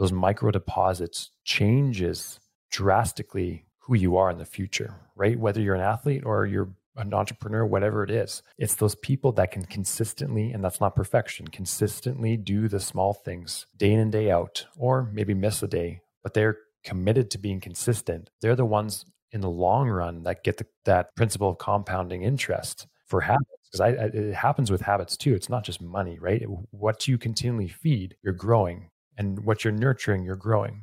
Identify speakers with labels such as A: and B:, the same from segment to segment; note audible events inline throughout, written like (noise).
A: those micro deposits changes drastically who you are in the future, right? Whether you're an athlete or you're an entrepreneur, whatever it is, it's those people that can consistently, and that's not perfection, consistently do the small things day in and day out, or maybe miss a day, but they're committed to being consistent. They're the ones in the long run that get the, that principle of compounding interest for habits. Because it happens with habits too. It's not just money, right? What you continually feed, you're growing, and what you're nurturing, you're growing.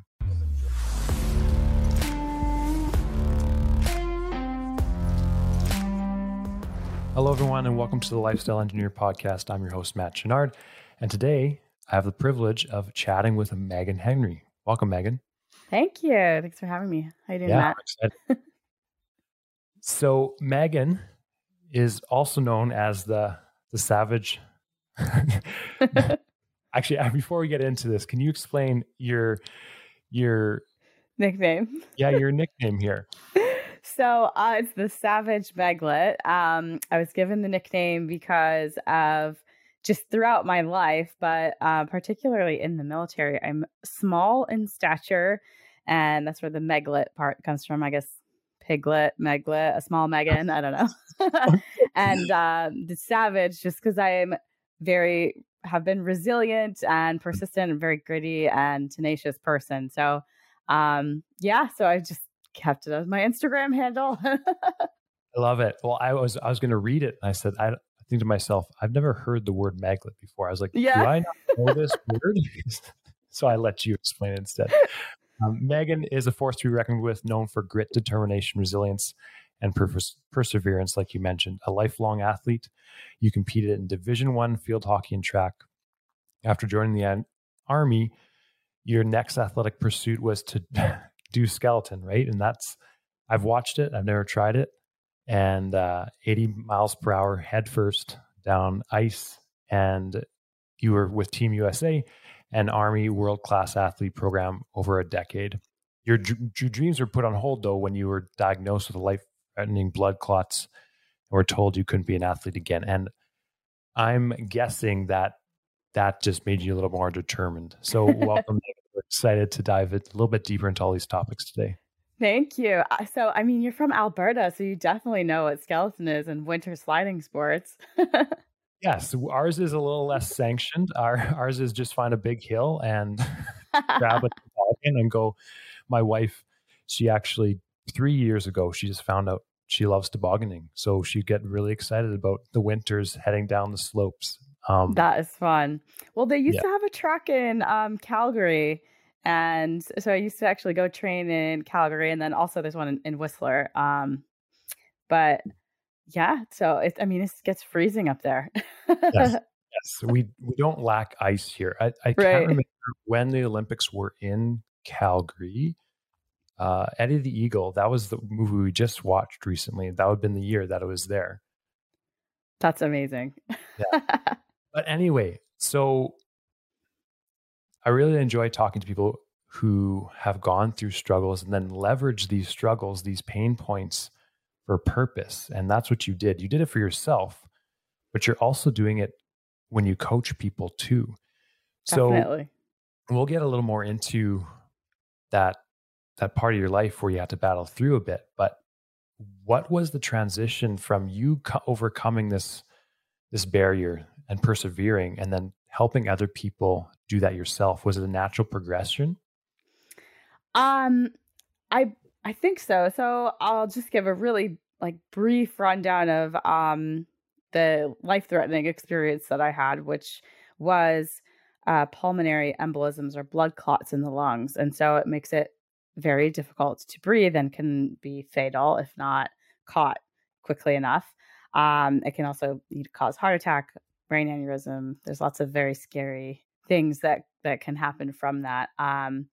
A: Hello, everyone, and welcome to the Lifestyle Engineer Podcast. I'm your host, Matt Chenard. And today I have the privilege of chatting with Megan Henry. Welcome, Megan.
B: Thank you. Thanks for having me. How you doing, yeah, Matt? (laughs)
A: so, Megan is also known as the the Savage. (laughs) (laughs) Actually, (laughs) before we get into this, can you explain your your
B: nickname? (laughs)
A: Yeah, your nickname here.
B: So uh, it's the Savage Meglet. Um, I was given the nickname because of just throughout my life, but uh, particularly in the military, I'm small in stature, and that's where the Meglet part comes from. I guess Piglet, Meglet, a small Megan. I don't know. (laughs) and uh, the Savage, just because I'm very have been resilient and persistent and very gritty and tenacious person. So um yeah, so I just kept it as my Instagram handle. (laughs)
A: I love it. Well, I was I was going to read it, and I said, I, I think to myself, I've never heard the word Meglet before. I was like, yeah. do I not know this (laughs) word? (laughs) so I let you explain it instead. Um, Megan is a force to be reckoned with, known for grit, determination, resilience, and per- perseverance. Like you mentioned, a lifelong athlete. You competed in Division One field hockey and track. After joining the army, your next athletic pursuit was to (laughs) do skeleton, right? And that's I've watched it. I've never tried it. And uh, 80 miles per hour head first down ice. And you were with Team USA, an Army world class athlete program over a decade. Your, your dreams were put on hold though when you were diagnosed with a life threatening blood clots and were told you couldn't be an athlete again. And I'm guessing that that just made you a little more determined. So, (laughs) welcome we're excited to dive a little bit deeper into all these topics today.
B: Thank you. Uh, so, I mean, you're from Alberta, so you definitely know what skeleton is and winter sliding sports. (laughs)
A: yes, ours is a little less sanctioned. Our ours is just find a big hill and (laughs) grab a toboggan and go. My wife, she actually three years ago, she just found out she loves tobogganing, so she'd get really excited about the winters heading down the slopes
B: um, that is fun. Well, they used yeah. to have a track in um, Calgary. And so I used to actually go train in Calgary. And then also there's one in, in Whistler. Um, but yeah, so it, I mean, it gets freezing up there.
A: yes. (laughs) yes. We, we don't lack ice here. I, I can't remember when the Olympics were in Calgary. Uh, Eddie the Eagle, that was the movie we just watched recently. That would have been the year that it was there.
B: That's amazing. yeah. (laughs)
A: But anyway, so I really enjoy talking to people who have gone through struggles and then leverage these struggles, these pain points for purpose. And that's what you did. You did it for yourself, but you're also doing it when you coach people too. So we'll get a little more into that that part of your life where you had to battle through a bit, but what was the transition from you co- overcoming this this barrier and persevering and then helping other people do that yourself? Was it a natural progression?
B: Um i i think so. So i'll just give a really like brief rundown of um the life threatening experience that i had which was uh, pulmonary embolisms or blood clots in the lungs. And so it makes it very difficult to breathe and can be fatal if not caught quickly enough um, it can also cause heart attack, brain aneurysm. There's lots of very scary things that that can happen from that. Um,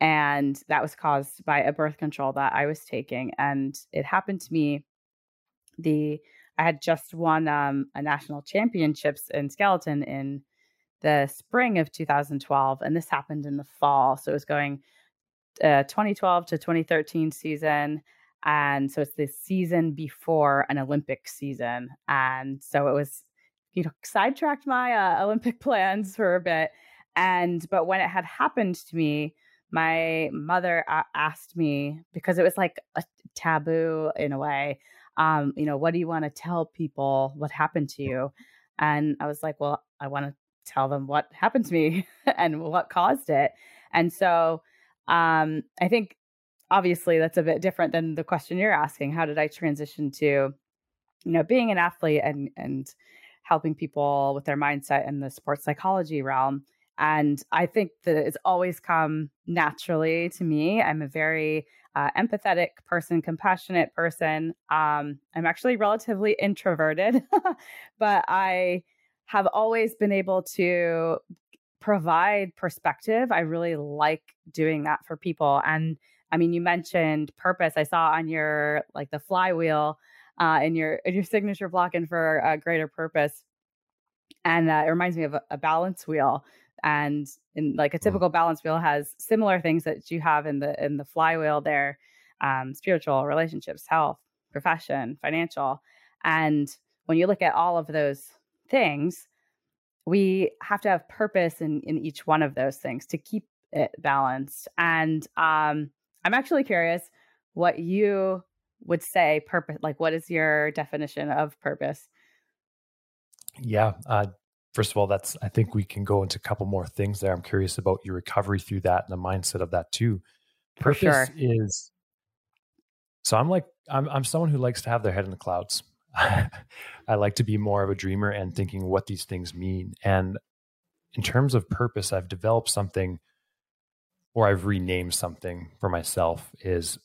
B: and that was caused by a birth control that I was taking, and it happened to me. The I had just won um, a national championships in skeleton in the spring of 2012, and this happened in the fall. So it was going uh, 2012 to 2013 season and so it's the season before an olympic season and so it was you know sidetracked my uh, olympic (laughs) plans for a bit And but when it had happened to me, my mother asked me because it was like a taboo in a way. Um, you know, what do you want to tell people what happened to you? And I was like, well, I want to tell them what happened to me (laughs) and what caused it. And so um, I think obviously that's a bit different than the question you're asking. How did I transition to, you know, being an athlete and and helping people with their mindset in the sports psychology realm? And I think that it's always come naturally to me. I'm a very uh, empathetic person, compassionate person. Um, I'm actually relatively introverted, (laughs) but I have always been able to provide perspective. I really like doing that for people. And I mean, you mentioned purpose. I saw on your like the flywheel uh, in your in your (laughs) signature blocking for a greater purpose, and uh, it reminds me of a, a balance wheel. And in like a mm. typical balance wheel has similar things that you have in the in the flywheel there, um, spiritual, relationships, health, profession, financial, and when you look at all of those things, we have to have purpose in in each one of those things to keep it balanced. And um, I'm actually curious what you would say purpose like what is your definition of purpose
A: yeah uh, first of all that's i think we can go into a couple more things there i'm curious about your recovery through that and the mindset of that too purpose sure. is so i'm like I'm, I'm someone who likes to have their head in the clouds i like to be more of a dreamer and thinking what these things mean and in terms of purpose i've developed something or I've renamed something for myself is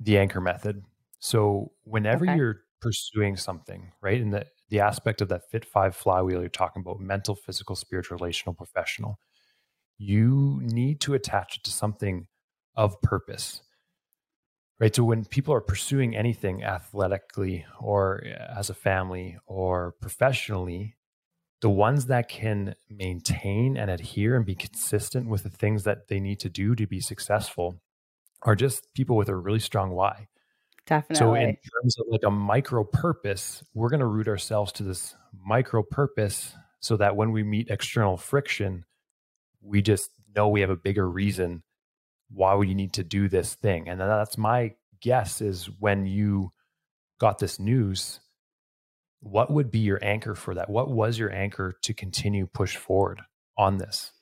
A: the anchor method. So whenever okay. you're pursuing something, right, in the the aspect of that fit five flywheel you're talking about, mental, physical, spiritual, relational, professional, you need to attach it to something of purpose. Right. So when people are pursuing anything athletically or eh, as a family or professionally, the ones that can maintain and adhere and be consistent with the things that they need to do to be successful are just people with a really strong why.
B: Definitely.
A: So in terms of like a micro purpose, we're going to root ourselves to this micro purpose so that when we meet external friction, we just know we have a bigger reason why would you need to do this thing. And that's my guess is when you got this news, what would be your anchor for that? What was your anchor to continue push forward on this?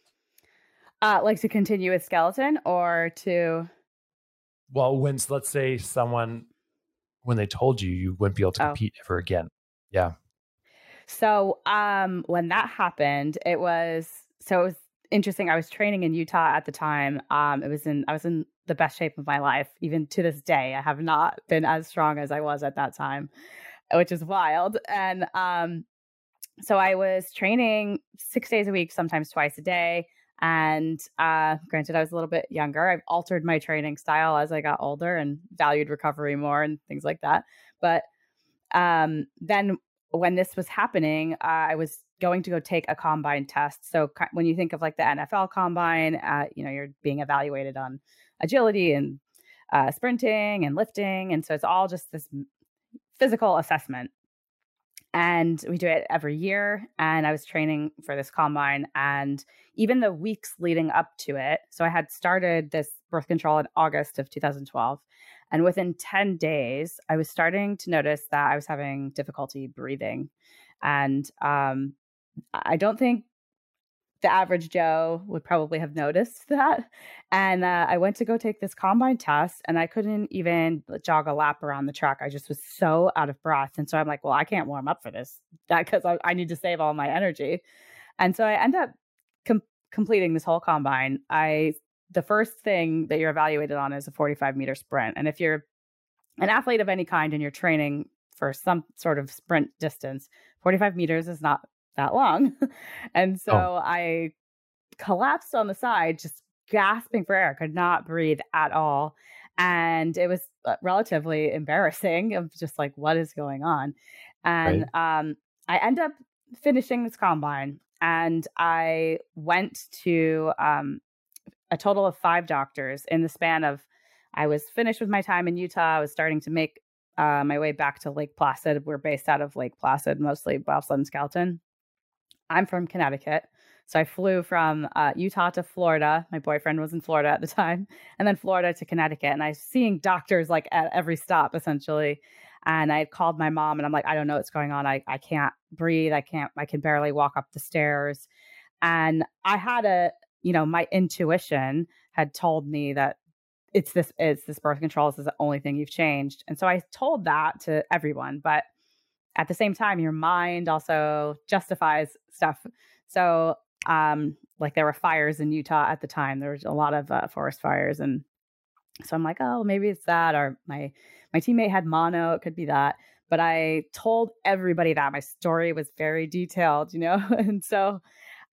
B: Uh, like to continue with skeleton or to
A: well when let's say someone when they told you you wouldn't be able to oh. compete ever again yeah
B: so um when that happened it was so it was interesting i was training in utah at the time um it was in i was in the best shape of my life even to this day i have not been as strong as i was at that time which is wild. And um, so I was training six days a week, sometimes twice a day. And uh, granted, I was a little bit younger. I've altered my training style as I got older and valued recovery more and things like that. But um, then when this was happening, uh, I was going to go take a combine test. So when you think of like the NFL combine, uh, you know, you're being evaluated on agility and uh, sprinting and lifting. And so it's all just this physical assessment. And we do it every year. And I was training for this combine. And even the weeks leading up to it, so I had started this birth control in August of 2012. And within 10 days, I was starting to notice that I was having difficulty breathing. And um, I don't think the average Joe would probably have noticed (laughs) that. And uh, I went to go take this combine test and I couldn't even jog a lap around the track. I just was so out of breath. And so I'm like, well, I can't warm up for this (laughs) because I, I, need to save all my energy. And so I end up com- completing this whole combine. I the first thing that you're evaluated on is a 45 meter sprint. And if you're an athlete of any kind and you're training for some sort of sprint distance, 45 meters is not that long. (laughs) and so oh. I collapsed on the side, just gasping for air, could not breathe at all. And it was uh, relatively embarrassing of just like, what is going on? And right. um, I end up finishing this combine and I went to um, a total of five doctors in the span of, I was finished with my time in Utah. I was starting to make uh, my way back to Lake Placid. We're based out of Lake Placid, mostly bobsled and skeleton. I'm from Connecticut. So I flew from uh, Utah to Florida. My boyfriend was in Florida at the time, (laughs) and then Florida to Connecticut. And I was seeing doctors like at every stop, essentially. And I called my mom, and I'm like, I don't know what's going on. I I can't breathe. I can't. I can barely walk up the stairs. And I had a, you know, my intuition had told me that it's this it's this birth control this is the only thing you've changed and so i told that to everyone but at the same time your mind also justifies stuff. So um like there were fires in utah at the time. There was a lot of uh, forest fires and so i'm like oh maybe it's that or my my teammate had mono it could be that. But i told everybody that. My story was very detailed you know? (laughs) And so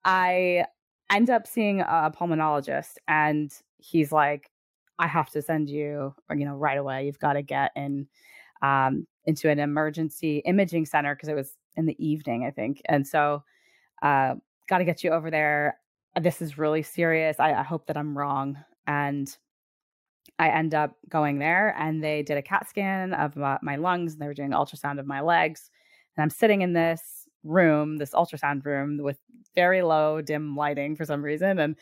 B: i end up seeing a pulmonologist and he's like I have to send you, or, you know, right away. You've got to get in um, into an emergency imaging center because it was in the evening, I think. And so, uh, got to get you over there. This is really serious. I, I hope that I'm wrong. And I end up going there, and they did a CAT scan of my, my lungs, and they were doing ultrasound of my legs. And I'm sitting in this room, this ultrasound room with very low, dim lighting for some reason, and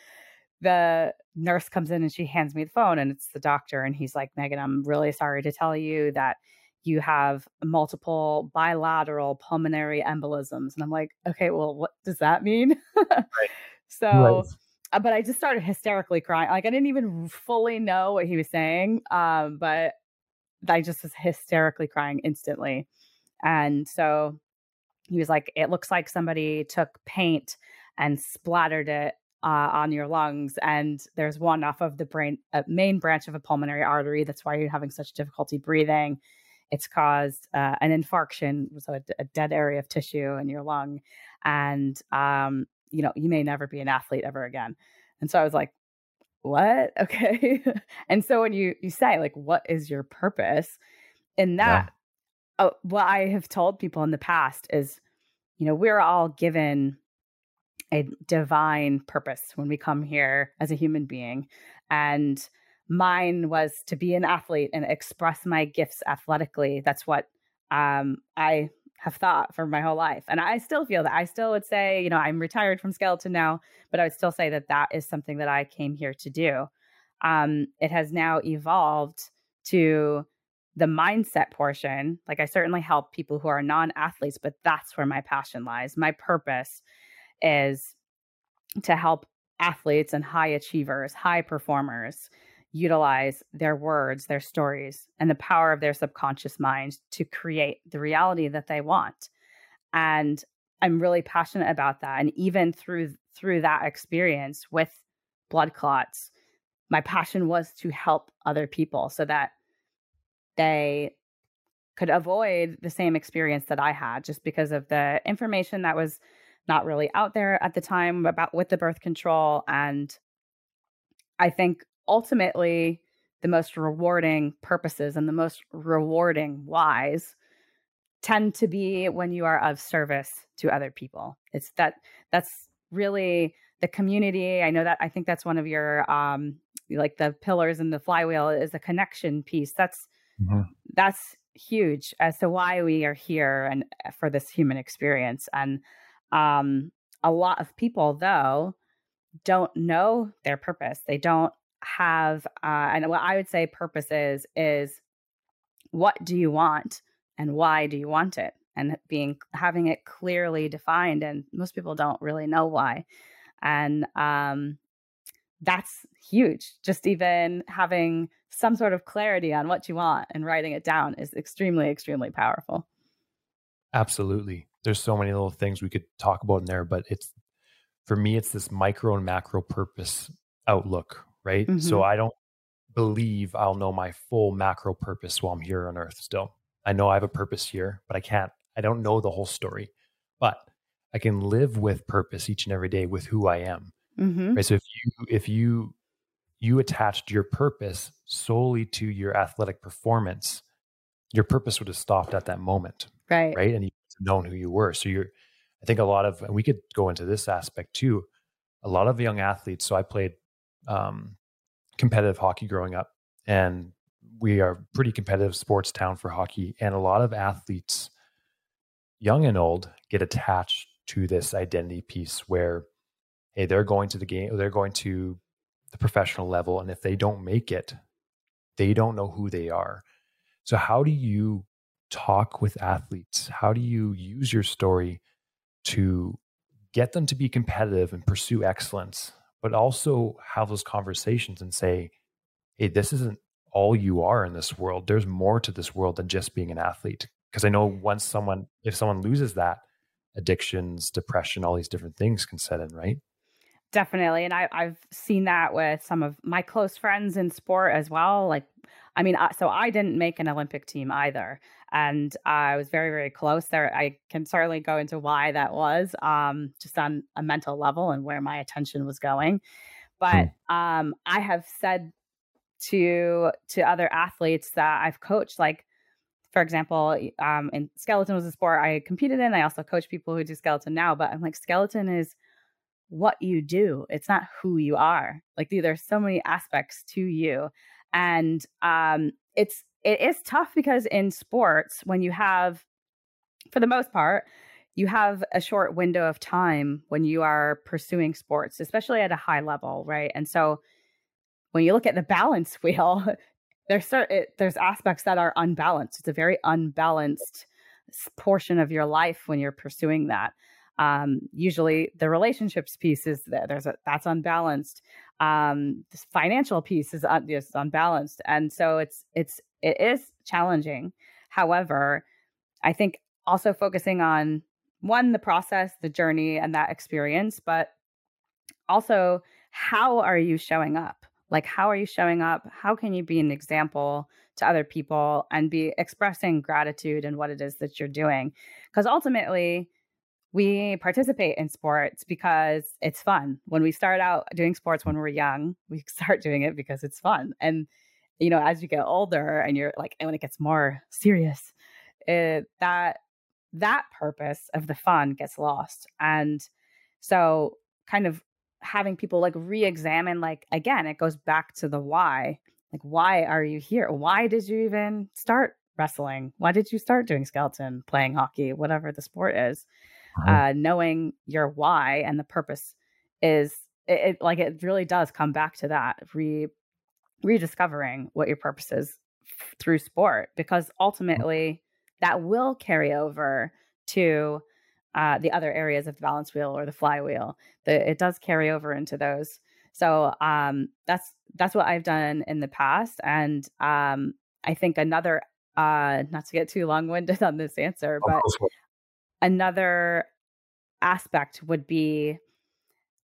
B: the nurse comes in and she hands me the phone and it's the doctor and he's like megan i'm really sorry to tell you that you have multiple bilateral pulmonary embolisms and i'm like okay well what does that mean right. (laughs) so right. Uh, but i just started hysterically crying like i didn't even fully know what he was saying um, but i just was hysterically crying instantly and so he was like it looks like somebody took paint and splattered it uh, on your lungs, and there's one off of the brain uh, main branch of a pulmonary artery. That's why you're having such difficulty breathing. It's caused uh, an infarction, so a, a, dead area of tissue in your lung, and um, you know you may never be an athlete ever again. And so I was like, "What? (laughs) Okay." and so when you you say like, "What is your purpose?" in that, yeah. oh, what I have told people in the past is, you know, we're all given a divine purpose when we come here as a human being. And mine was to be an athlete and express my gifts athletically. That's what um, I have thought for my whole life. And I still feel that. I still would say, you know, I'm retired from skeleton now, but I would still say that that is something that I came here to do. Um, it has now evolved to the mindset portion. Like I certainly help people who are non athletes, but that's where my passion lies. My purpose is to help athletes and high achievers, high performers utilize their words, their stories, and the power of their subconscious mind to create the reality that they want. And I'm really passionate about that. And even through through that experience with blood clots, my passion was to help other people so that they could avoid the same experience that I had just because of the information that was not really out there at the time about with the birth control and i think ultimately the most rewarding purposes and the most rewarding whys tend to be when you are of service to other people it's that that's really the community i know that i think that's one of your um like the pillars and the flywheel is the connection piece that's mm-hmm. that's huge as to why we are here and uh, for this human experience and um, a lot of people, though, don't know their purpose. They don't have, uh, and what I would say purpose is, is what do you want and why do you want it? And being having it clearly defined, and most people don't really know why. And um, that's huge. Just even having some sort of clarity on what you want and writing it down is extremely, extremely powerful.
A: Absolutely there's so many little things we could talk about in there, but it's for me, it's this micro and macro purpose outlook, right? Mm-hmm. So I don't believe I'll know my full macro purpose while I'm here on earth still. I know I have a purpose here, but I can't, I don't know the whole story. But I can live with purpose each and every day with who I am. Mm-hmm. Right. So if you if you you attached your purpose solely to your athletic performance, your purpose would have stopped at that moment.
B: Right.
A: Right. And you've known who you were. So you're, I think a lot of, and we could go into this aspect too. A lot of young athletes. So I played um, competitive hockey growing up, and we are pretty competitive sports town for hockey. And a lot of athletes, young and old, get attached to this identity piece where hey, they're going to the game, they're going to the professional level. And if they don't make it, they don't know who they are. So, how do you talk with athletes? How do you use your story to get them to be competitive and pursue excellence, but also have those conversations and say, hey, this isn't all you are in this world. There's more to this world than just being an athlete. Because I know once someone, if someone loses that, addictions, depression, all these different things can set in, right?
B: Definitely. And I, I've seen that with some of my close friends in sport as well. Like, I mean, so I didn't make an Olympic team either. And I was very, very close there. I can certainly go into why that was, um, just on a mental level and where my attention was going. But um, I have said to to other athletes that I've coached, like for example, um, in skeleton was a sport I competed in. I also coach people who do skeleton now, but I'm like, skeleton is what you do. It's not who you are. Like there's so many aspects to you. And um it's it is tough because in sports, when you have, for the most part, you have a short window of time when you are pursuing sports, especially at a high level, right? And so when you look at the balance (laughs) wheel, there's certain, there's aspects that are unbalanced. It's a very unbalanced portion of your life when you're pursuing that. Um, usually the relationships piece is there. There's a, that's unbalanced. Um, this financial piece is, un, unbalanced, and so it's it's it is challenging. However, I think also focusing on one the process, the journey, and that experience, but also how are you showing up? Like how are you showing up? How can you be an example to other people and be expressing gratitude and what it is that you're doing? Because ultimately we participate in sports because it's fun. When we start out doing sports when we're young, (laughs) we start doing it because it's fun. And you know, as you get older and you're like, and when it gets more serious, it, that that purpose of the fun gets lost. And so, kind of having people like re-examine, like again, it goes back to the why. Like, why are you here? Why did you even start wrestling? Why did you start doing skeleton, playing hockey, whatever the sport is? Uh-huh. uh, knowing your why and the purpose is it, it, like it really does come back to that re rediscovering what your purpose is f- through sport because mm. ultimately that will carry over to uh, the other areas of the balance wheel or the flywheel. The, it does carry over into those. So um, that's that's what I've done in the past, and um, I think another uh, not to get too long winded on this answer, but another aspect would be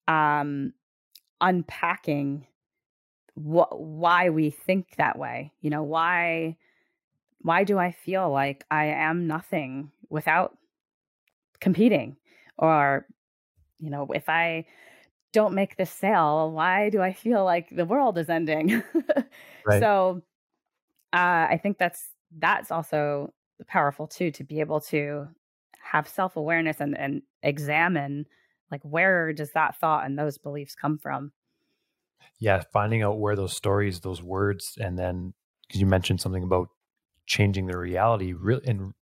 B: um, unpacking wh- why we think that way. You know, why why do I feel like I am nothing without competing? Or, you know, if I don't make this sale, why do I feel like the world is ending? (laughs) right. So uh, I think that's that's also powerful too to be able to have self-awareness and and examine like where does that thought and those beliefs come from?
A: Yeah finding out where those stories those words and then because you mentioned something about changing the reality really and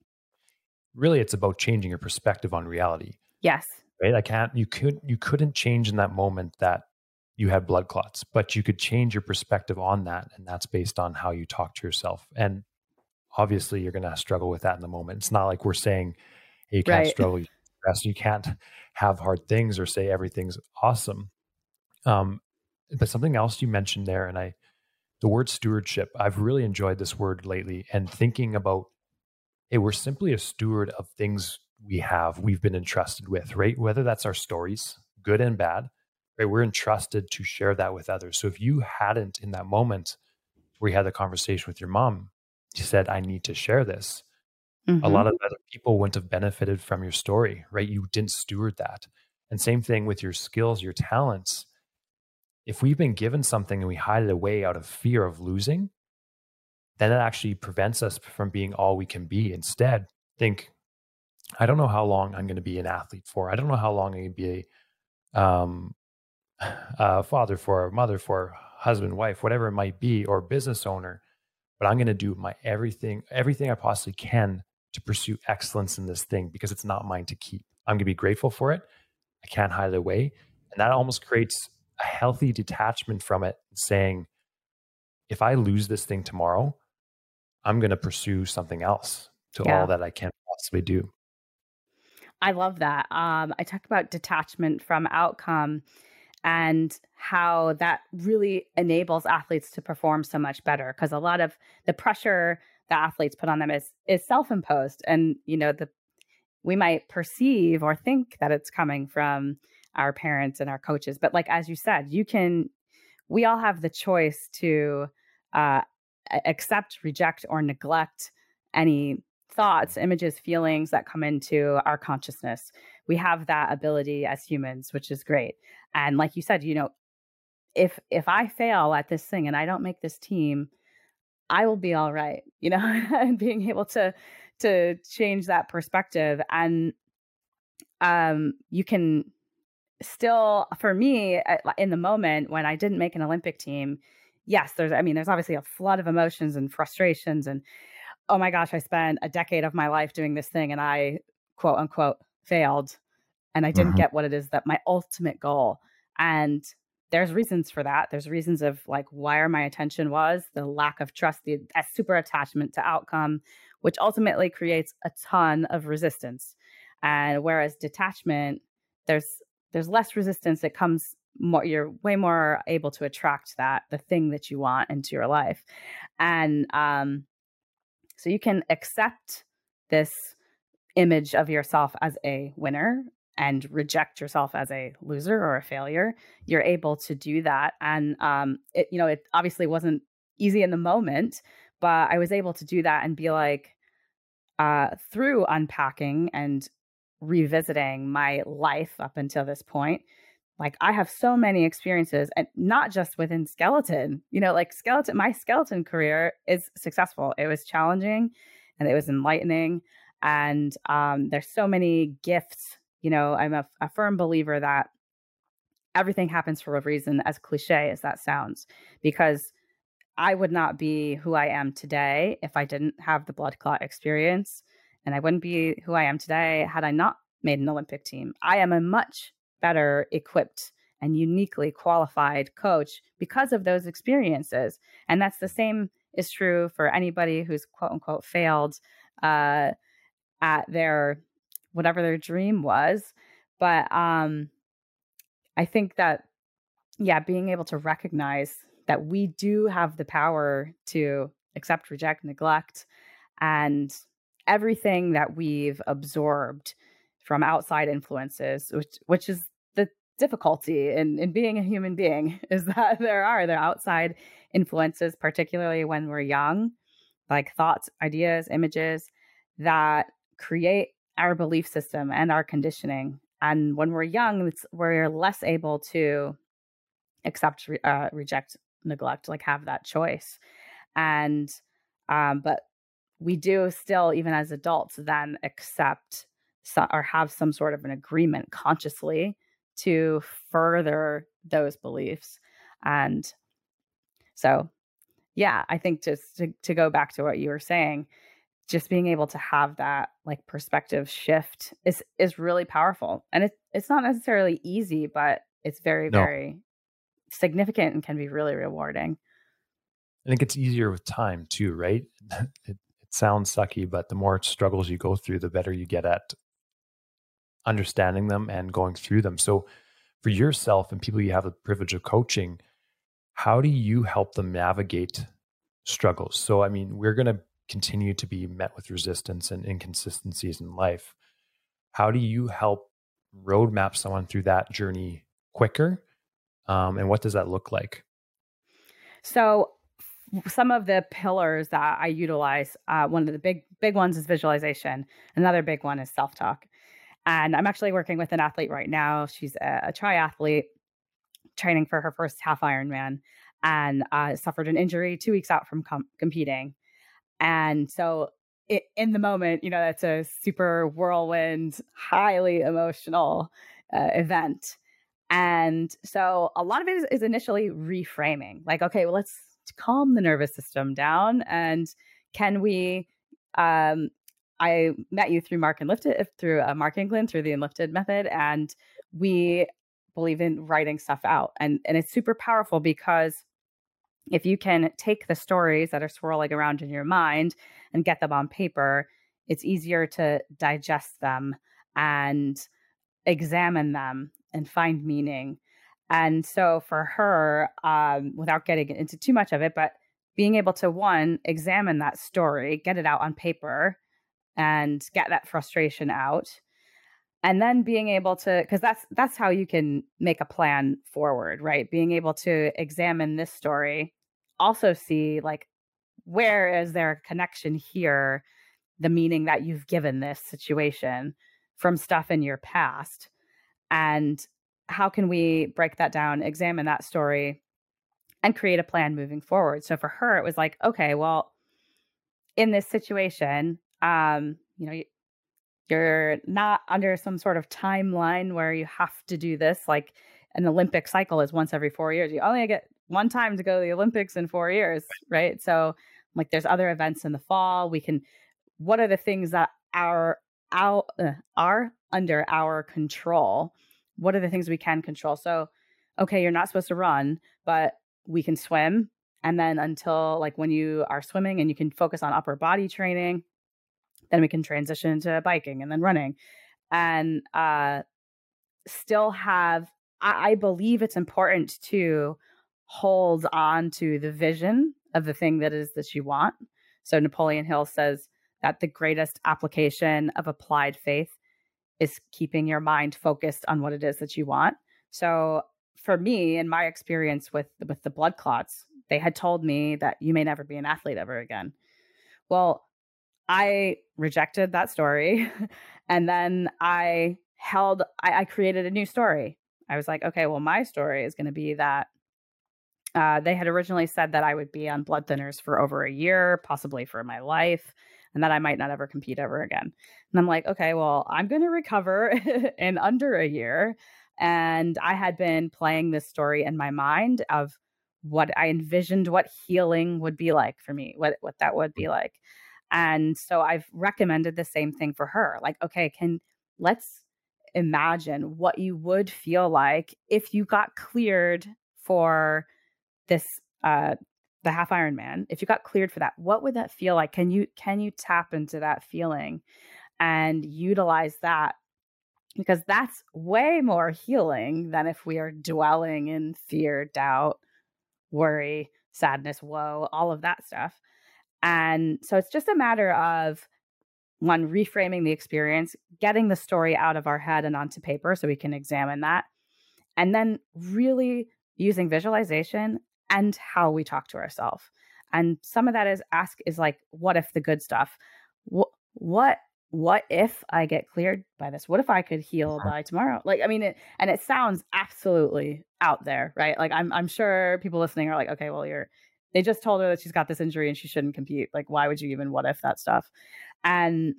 A: really it's about changing your perspective on reality
B: yes.
A: right? I can't you could you couldn't change in that moment that you had blood clots but you could change your perspective on that and that's based on how you talk to yourself and obviously you're going to struggle with that in the moment. It's not like we're saying you can't right. struggle, you, stress, you can't have hard things or say everything's awesome. Um, but something else you mentioned there, and I, the word stewardship, I've really enjoyed this word lately and thinking about, hey, we're simply a steward of things we have, we've been entrusted with, right? Whether that's our stories, good and bad, right? We're entrusted to share that with others. So if you hadn't in that moment where you had the conversation with your mom, you said, I need to share this. Mm-hmm. A lot mm-hmm. of other people wouldn't have benefited from your story, right? You didn't steward that. And same thing with your skills, your talents. If we've been given something and we hide it away out of fear of losing, then it actually prevents us from being all we can be. Instead, think, I don't know how long I'm going to be an athlete for. I don't know how long I'm going to be a, um, (sighs) a father for, a mother for, husband, wife, whatever it might be, or business owner. But I'm going to do my everything, everything I possibly can to pursue excellence in this thing because it's not mine to keep. I'm going to be grateful for it. I can't hide it away. And that almost creates a healthy detachment from it, saying, if I lose this thing tomorrow, I'm going to pursue something else to yeah. all that I can possibly do.
B: I love that. Um, I talk about detachment from outcome and how that really enables athletes to perform so much better because a lot of the pressure that athletes put on them is is self-imposed. And you know the we might perceive or think that it's coming from our parents and our coaches but like as you said you can we all have the choice to uh, accept reject or neglect any thoughts images feelings that come into our consciousness. We have that ability as humans which is great. And like you said you know if if i fail at this thing and i don't make this team i will be all right you know (laughs) and being able to to change that perspective and um you can still for me in the moment when i didn't make an olympic team yes there's i mean there's obviously a flood of emotions and frustrations and oh my gosh i spent a decade of my life doing this thing and i quote unquote failed and i didn't mm-hmm. get what it is that my ultimate goal and there's reasons for that there's reasons of like where my attention was the lack of trust the super attachment to outcome which ultimately creates a ton of resistance. And whereas detachment, there's there's less resistance. It comes more you're way more able to attract that the thing that you want into your life. And um so you can accept this image of yourself as a winner and reject yourself as a loser or a failure you're able to do that and um it you know it obviously wasn't easy in the moment but I was able to do that and be like, uh, through unpacking and revisiting my life up until this point, like I have so many experiences, and not just within skeleton. You know, like skeleton, my skeleton career is successful. It was challenging, and it was enlightening, and um, there's so many gifts. You know, I'm a, a firm believer that everything happens for a reason, as cliche as that sounds, because I would not be who I am today if I didn't have the blood clot experience. And I wouldn't be who I am today had I not made an Olympic team. I am a much better equipped and uniquely qualified coach because of those experiences. And that's the same is true for anybody who's quote unquote failed uh, at their whatever their dream was. But um, I think that, yeah, being able to recognize that we do have the power to accept, reject, neglect, and everything that we've absorbed from outside influences, which which is the difficulty in, in being a human being, (laughs) is that there are the outside influences, particularly when we're young, like thoughts, ideas, images that create our belief system and our conditioning. And when we're young, we're less able to accept, uh, reject, neglect like have that choice and um but we do still even as adults then accept or have some sort of an agreement consciously to further those beliefs and so yeah i think just to, to go back to what you were saying just being able to have that like perspective shift is is really powerful and it, it's not necessarily easy but it's very no. very significant and can be really rewarding.
A: I think it's easier with time too, right? (laughs) It, it sounds sucky, but the more struggles you go through, the better you get at understanding them and going through them. So, for yourself and people you have the privilege of coaching, how do you help them navigate struggles? So, I mean, we're going to continue to be met with resistance and inconsistencies in life. How do you help roadmap someone through that journey quicker um, and what does that look like?
B: So, some of the pillars that I utilize, uh, one of the big big ones is visualization. Another big one is self talk. And I'm actually working with an athlete right now. She's a, a triathlete training for her first half Ironman and uh, suffered an injury two weeks out from com- competing. And so, it, in the moment, you know, that's a super whirlwind, highly emotional uh, event. And so a lot of it is, is initially reframing like, okay, well, let's calm the nervous system down. And can we, um, I met you through Mark Enlifted, through uh, Mark England, through the Enlifted method. And we believe in writing stuff out. And and it's super powerful because if you can take the stories that are swirling around in your mind and get them on paper, it's easier to digest them and examine them and find meaning. And so for her, um, without getting into too much of it, but being able to one, examine that story, get it out on paper, and get that frustration out. And then being able to, because that's that's how you can make a plan forward, right? Being able to examine this story, also see like where is there a connection here, the meaning that you've given this situation from stuff in your past, and how can we break that down, examine that story, and create a plan moving forward. So for her, it was like, okay, well, in this situation, um, you know, you're not under some sort of timeline where you have to do this. Like an Olympic cycle is once every four years. You only get one time to go to the Olympics in four years, right? So, like, there's other events in the fall. We can. What are the things that are out uh, are under our control? What are the things we can control? So, okay, you're not supposed to run, but we can swim. And then until like when you are swimming and you can focus on upper body training, then we can transition to biking and then running. And uh, still have, I, I believe it's important to hold on to the vision of the thing that is that you want. So Napoleon Hill says that the greatest application of applied faith is keeping your mind focused on what it is that you want. So for me, in my experience with with the blood clots, they had told me that you may never be an athlete ever again. Well, I rejected that story, (laughs) and then I held. I, I created a new story. I was like, okay, well, my story is going to be that uh, they had originally said that I would be on blood thinners for over a year, possibly for my life, and that I might not ever compete ever again. And I'm like, okay, well, I'm going to recover (laughs) in under a year. And I had been playing this story in my mind of what I envisioned what healing would be like for me, what what that would be mm. like. And so I've recommended the same thing for her. Like, okay, can let's imagine what you would feel like if you got cleared for this uh the half Ironman. If you got cleared for that, what would that feel like? Can you can you tap into that feeling and utilize that because that's way more healing than if we are dwelling in fear, doubt, worry, sadness, woe, all of that stuff. And so it's just a matter of one, reframing the experience, getting the story out of our head and onto paper so we can examine that, and then really using visualization and how we talk to ourselves. And some of that is ask is like, what if the good stuff? What what what if I get cleared by this? What if I could heal uh-huh. by tomorrow? Like, I mean, it, and it sounds absolutely out there, right? Like, I'm, I'm sure people listening are like, okay, well, you're, they just told her that she's got this injury and she shouldn't compete. Like, why would you even what if that stuff? And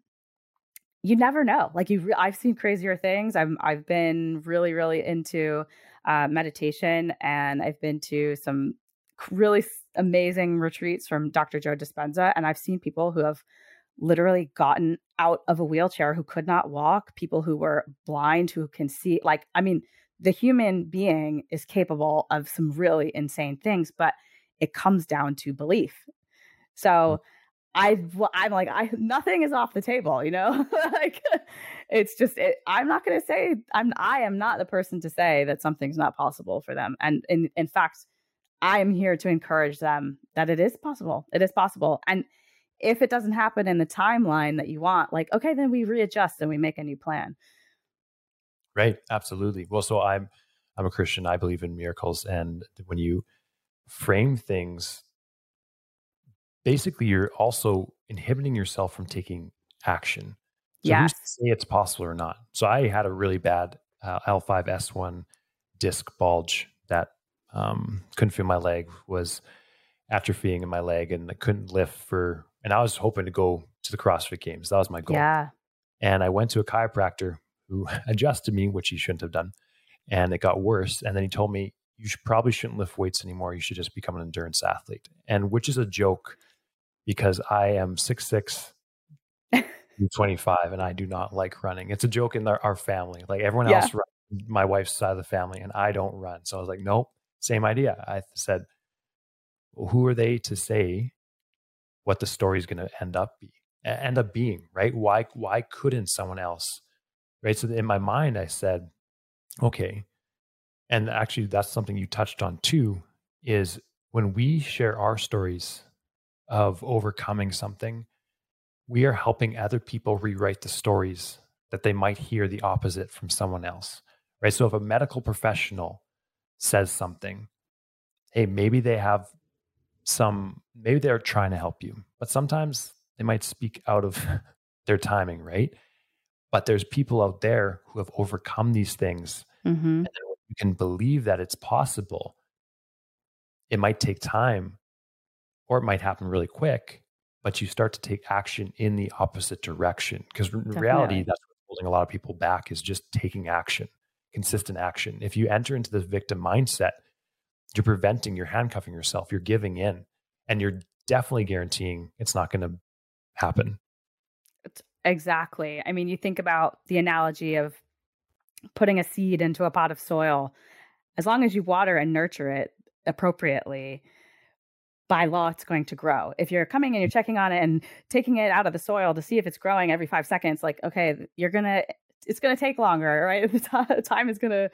B: you never know. Like, you, re- I've seen crazier things. I'm, I've been really, really into uh, meditation and I've been to some really amazing retreats from Dr. Joe Dispenza. And I've seen people who have literally gotten out of a wheelchair who could not walk, people who were blind who can see. Like, I mean, the human being is capable of some really insane things, but it comes down to belief. So mm. I, I'm like, I nothing is off the table, you know. (laughs) like, it's just, it, I'm not going to say I'm, I am not the person to say that something's not possible for them. And in, in fact, I am here to encourage them that it is possible. It is possible, and if it doesn't happen in the timeline that you want, like, okay, then we readjust and we make a new plan.
A: Right. Absolutely. Well, so I'm I'm a Christian. I believe in miracles. And when you frame things, basically you're also inhibiting yourself from taking action. So
B: yes.
A: say it's possible or not? So I had a really bad uh, L5S1 disc bulge that um, couldn't feel my leg, was atrophying in my leg, and I couldn't lift for and I was hoping to go to the CrossFit Games. That was my goal.
B: Yeah.
A: And I went to a chiropractor who (laughs) adjusted me, which he shouldn't have done, and it got worse. And then he told me you should, probably shouldn't lift weights anymore. You should just become an endurance athlete. And which is a joke because I am six six. (laughs) 25 and I do not like running. It's a joke in our, our family. Like everyone yeah. else runs my wife's side of the family and I don't run. So I was like, nope, same idea. I said, who are they to say what the story is going to end up be end up being, right? Why why couldn't someone else? Right? So in my mind I said, okay. And actually that's something you touched on too is when we share our stories of overcoming something, we are helping other people rewrite the stories that they might hear the opposite from someone else. Right? So if a medical professional says something, hey, maybe they have some maybe they're trying to help you, but sometimes they might speak out of (laughs) their timing, right? But there's people out there who have overcome these things. Mm-hmm. And you can believe that it's possible. It might take time or it might happen really quick, but you start to take action in the opposite direction. Because in reality, that's what's holding a lot of people back is just taking action, consistent action. If you enter into the victim mindset, you're preventing, you're handcuffing yourself, you're giving in, and you're definitely guaranteeing it's not going to happen.
B: Exactly. I mean, you think about the analogy of putting a seed into a pot of soil. As long as you water and nurture it appropriately, by law, it's going to grow. If you're coming and you're checking on it and taking it out of the soil to see if it's growing every five seconds, like, okay, you're to, it's to take longer, (laughs) right? The time is to,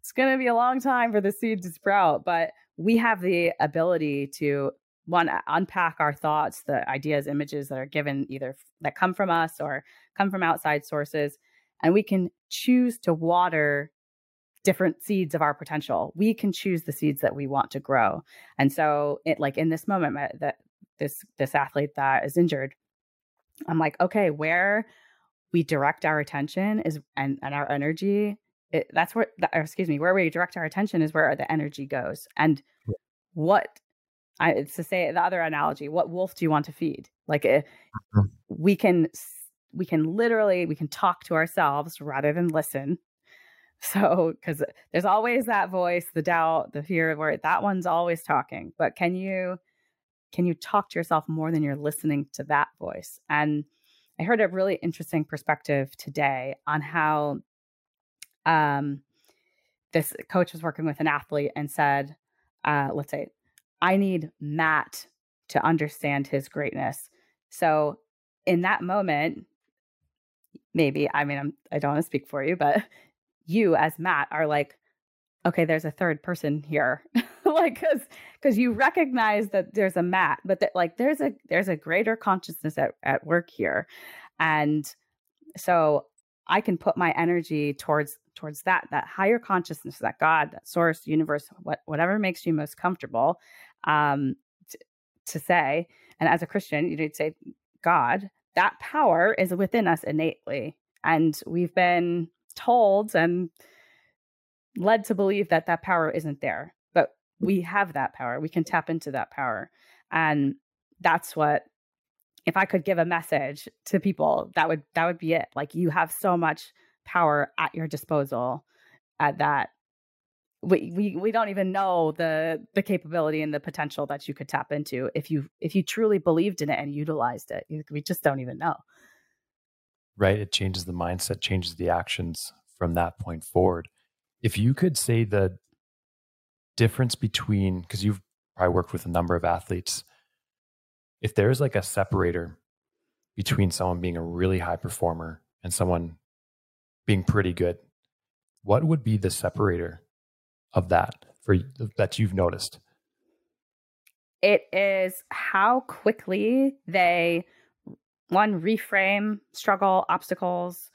B: it's to be a long time for the seed to sprout. But we have the ability to one unpack our thoughts the ideas images that are given either that come from us or come from outside sources and we can choose to water different seeds of our potential we can choose the seeds that we want to grow and so it like in this moment that this this athlete that is injured i'm like okay where we direct our attention is and, and our energy it, that's where excuse me where we direct our attention is where the energy goes and what I, it's to say the other analogy. What wolf do you want to feed? Like uh, mm-hmm. we can we can literally we can talk to ourselves rather than listen. So because there's always that voice, the doubt, the fear, of where that one's always talking. But can you can you talk to yourself more than you're listening to that voice? And I heard a really interesting perspective today on how um, this coach was working with an athlete and said, uh, let's say I need Matt to understand his greatness. So in that moment, maybe, I mean, I'm, I don't want to speak for you, but you as Matt are like, okay, there's a third person here. (laughs) like, cause, cause you recognize that there's a Matt, but that like, there's a, there's a greater consciousness at, at work here. And so I can put my energy towards towards that that higher consciousness, that God, that source, universe, what, whatever makes you most comfortable, um, t- to say. And as a Christian, you'd say God. That power is within us innately, and we've been told and led to believe that that power isn't there. But mm. we have that power. We can mm. tap into that power, and that's what if I could give a message to people, that would that would be it. Like you have so much power at your disposal at that we, we we don't even know the the capability and the potential that you could tap into if you if you truly believed in it and utilized it we just don't even know
A: right it changes the mindset changes the actions from that point forward if you could say the difference between because you've probably worked with a number of athletes if there's like a separator between someone being a really high performer and someone being pretty good, what would be the separator of that for that you've noticed?
B: It is how quickly they one reframe struggle, obstacles,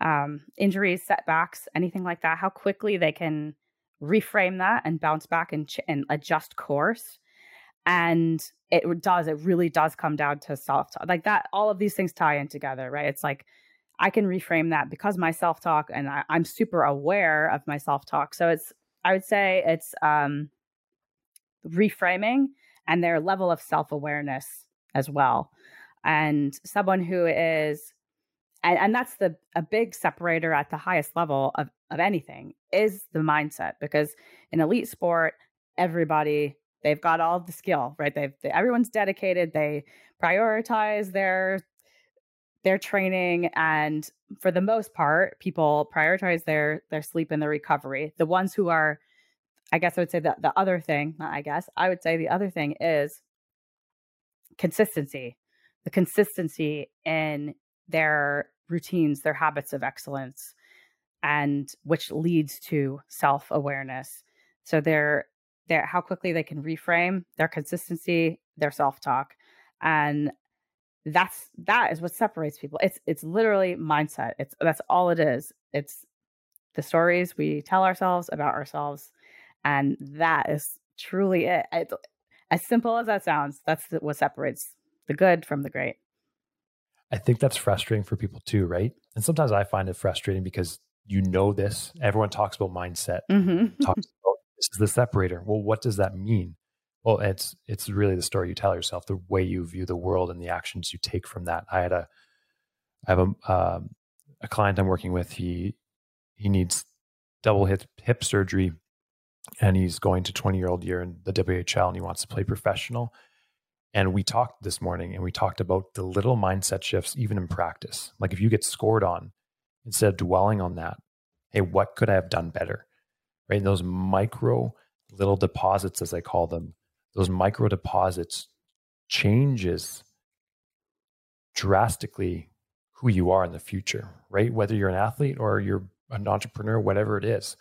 B: um, injuries, setbacks, anything like that. How quickly they can reframe that and bounce back and, ch- and adjust course. And it does it really does come down to self talk like that all of these things tie in together right? It's like i can reframe that because my self talk and I, i'm super aware of my self talk so it's i would say it's um reframing and their level of self awareness as well and someone who is and, and that's the a big separator at the highest level of of anything is the mindset because in elite sport everybody They've got all the skill, right? They've they, everyone's dedicated. They prioritize their their training and for the most part people prioritize their their sleep and their recovery the ones who are i guess i would say that the other thing i guess i would say the other thing is consistency the consistency in their routines their habits of excellence and which leads to self-awareness. So they're they're how quickly they can reframe their consistency their self-talk and that's that is what separates people. It's it's literally mindset. It's that's all it is. It's the stories we tell ourselves about ourselves and that is truly it, it as simple as that sounds that's what separates the good from the great
A: i think that's frustrating for people too right and sometimes i find it frustrating because you know this everyone talks about mindset mm-hmm. talks (laughs) about this is the separator well what does that mean well, it's it's really the story you tell yourself, the way you view the world, and the actions you take from that. I had a, I have a um, a client I'm working with. He he needs double hip hip surgery, and he's going to 20 year old year in the WHL, and he wants to play professional. And we talked this morning, and we talked about the little mindset shifts, even in practice. Like if you get scored on, instead of dwelling on that, hey, what could I have done better? Right, and those micro little deposits, as I call them, those micro deposits changes drastically who you are in the future, right? Whether you're an athlete or you're an entrepreneur, whatever it is.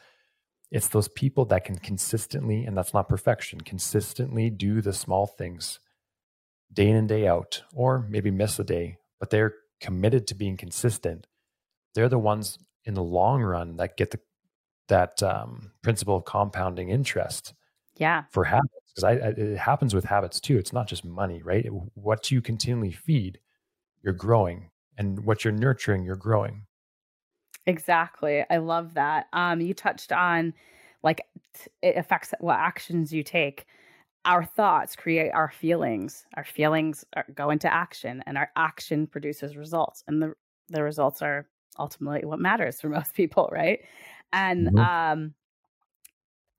A: It's those people that can consistently, and that's not perfection, consistently do the small things day in and day out, or maybe miss a day, but they're committed to being consistent. They're the ones in the long run that get the that um, principle of compounding interest.
B: Yeah.
A: For habits because I, I, it happens with habits too. It's not just money, right? What you continually feed, you're growing, and what you're nurturing, you're growing.
B: Exactly. I love that. Um, you touched on like it affects what actions you take. Our thoughts create our feelings. Our feelings are, go into action, and our action produces results, and the the results are ultimately what matters for (laughs) most people, right? And mm-hmm. um,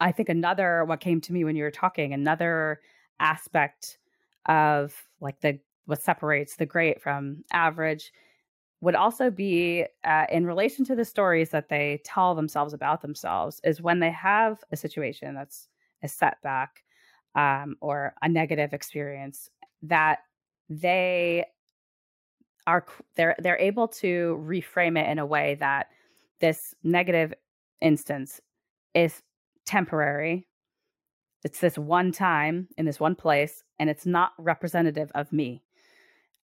B: I think another what came to me when you were talking, another aspect of like the what separates the great from average would also be uh, in relation to the stories that they tell themselves about themselves is when they have a situation that's a setback um, or a negative experience that they are they're they're able to reframe it in a way that this negative instance is temporary. It's this one time in this one place, and it's not representative of me.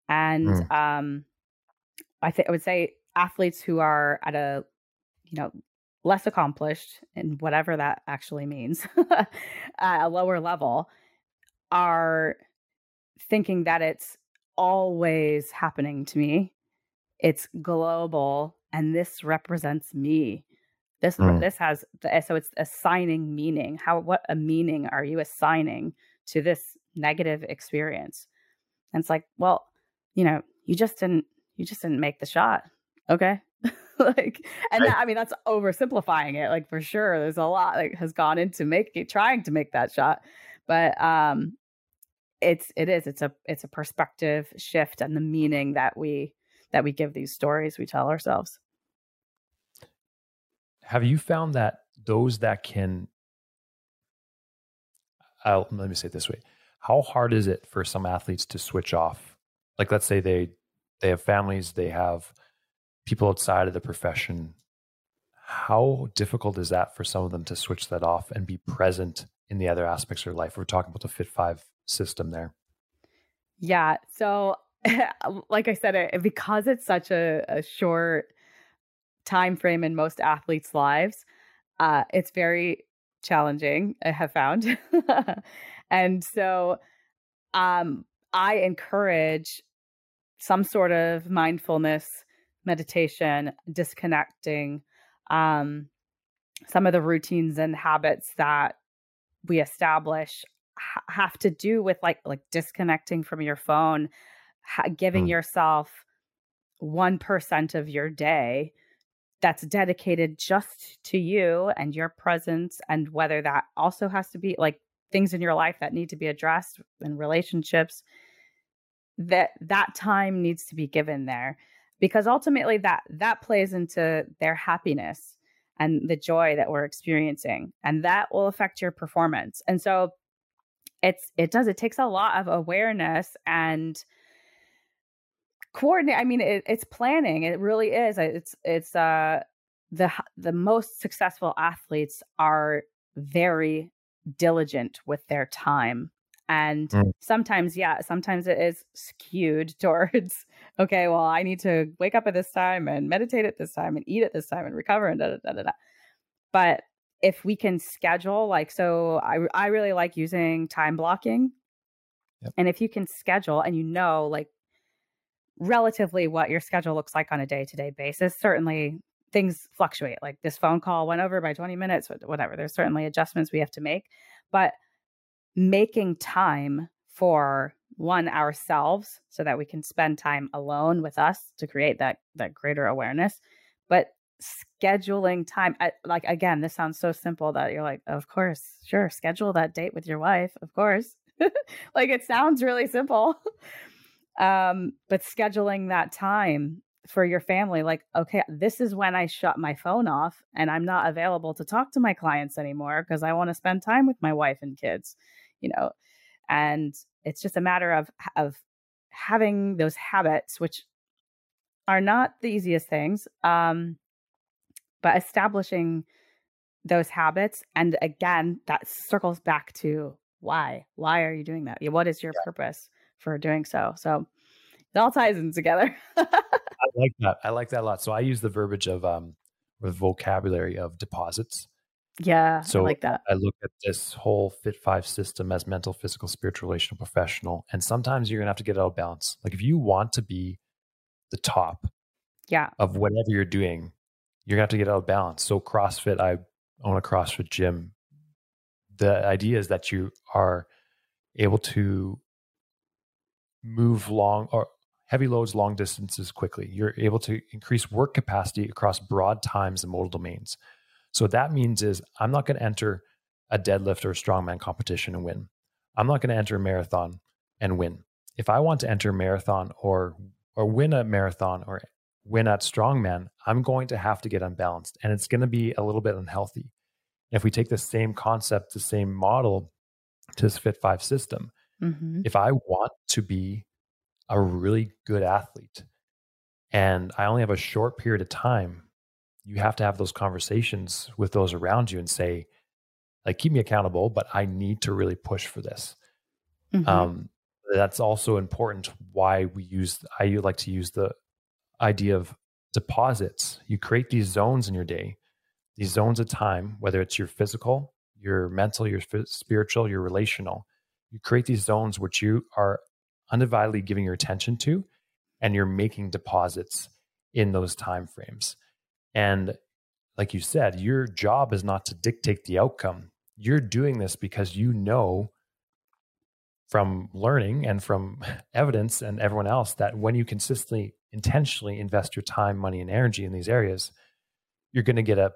B: And mm. um, I think I would say athletes who are at a, you know, less accomplished and whatever that actually means, (laughs) at a lower level, are thinking that it's always happening to me. It's global, and this represents me. This mm. this has the, so it's assigning meaning. How what a meaning are you assigning to this negative experience? And it's like, well, you know, you just didn't you just didn't make the shot. Okay. (laughs) like and that, I mean that's oversimplifying it like for sure there's a lot like has gone into making trying to make that shot but um it's it is it's a it's a perspective shift and the meaning that we that we give these stories we tell ourselves.
A: Have you found that those that can I'll, let me say it this way how hard is it for some athletes to switch off? Like let's say they they have families they have people outside of the profession how difficult is that for some of them to switch that off and be present in the other aspects of their life we're talking about the fit five system there
B: yeah so (laughs) like i said because it's such a, a short time frame in most athletes' lives. Uh, it's very challenging, I have found. (laughs) and so um, I encourage some sort of mindfulness, meditation, disconnecting, um, some of the routines and habits that we establish ha- have to do with like like disconnecting from your phone, ha- giving mm. yourself 1% of your day that's dedicated just to you and your presence and whether that also has to be like things in your life that need to be addressed in relationships that that time needs to be given there because ultimately that that plays into their happiness and the joy that we're experiencing and that will affect your performance. And so it's it does it takes a lot of awareness and coordinate i mean it, it's planning it really is it's it's uh the the most successful athletes are very diligent with their time and mm. sometimes yeah sometimes it is skewed (laughs) towards okay well i need to wake up at this time and meditate at this time and eat at this time and recover and da da da da, da. but if we can schedule like so i i really like using time blocking yep. and if you can schedule and you know like relatively what your schedule looks like on a day-to-day basis certainly things fluctuate like this phone call went over by 20 minutes whatever there's certainly adjustments we have to make but making time for one ourselves so that we can spend time alone with us to create that that greater awareness but scheduling time I, like again this sounds so simple that you're like of course sure schedule that date with your wife of course. (laughs) Like it sounds really simple. (laughs) Um but scheduling that time for your family like okay this is when i shut my phone off and i'm not available to talk to my clients anymore because i want to spend time with my wife and kids you know and it's just a matter of of having those habits which are not the easiest things um but establishing those habits and again that circles back to why why are you doing that? What is your yeah. purpose for doing so? So it all ties in together.
A: I like that i like that a lot. So i use the verbiage of um the vocabulary of deposits
B: yeah so I like that
A: i look at this whole fit five system as mental physical spiritual relational professional and sometimes you're gonna have to get out of balance like if you want to be the top
B: yeah
A: of whatever you're doing you're gonna have to get out of balance. So CrossFit, I own a CrossFit gym. The idea is that you are able to move long or heavy loads, long distances quickly. You're able to increase work capacity across broad times and modal domains. So what that means is I'm not going to enter a deadlift or a strongman competition and win. I'm not going to enter a marathon and win. If I want to enter a marathon or or win a marathon or win at strongman, I'm going to have to get unbalanced and it's going to be a little bit unhealthy. If we take the same concept, the same model to this Fit 5 system, mm-hmm. if I want to be a really good athlete and I only have a short period of time, you have to have those conversations with those around you and say, like, keep me accountable, but I need to really push for this. Mm-hmm. Um, that's also important why we use i like to use the idea of deposits. You create these zones in your day, these zones of time, whether it's your physical, your mental, your spiritual, your relational. You create these zones which you are undividedly giving your attention to, and you're making deposits in those time frames. And like you said, your job is not to dictate the outcome. You're doing this because you know from learning and from (laughs) evidence and everyone else that when you consistently intentionally invest your time, money, and energy in these areas, you're going to get a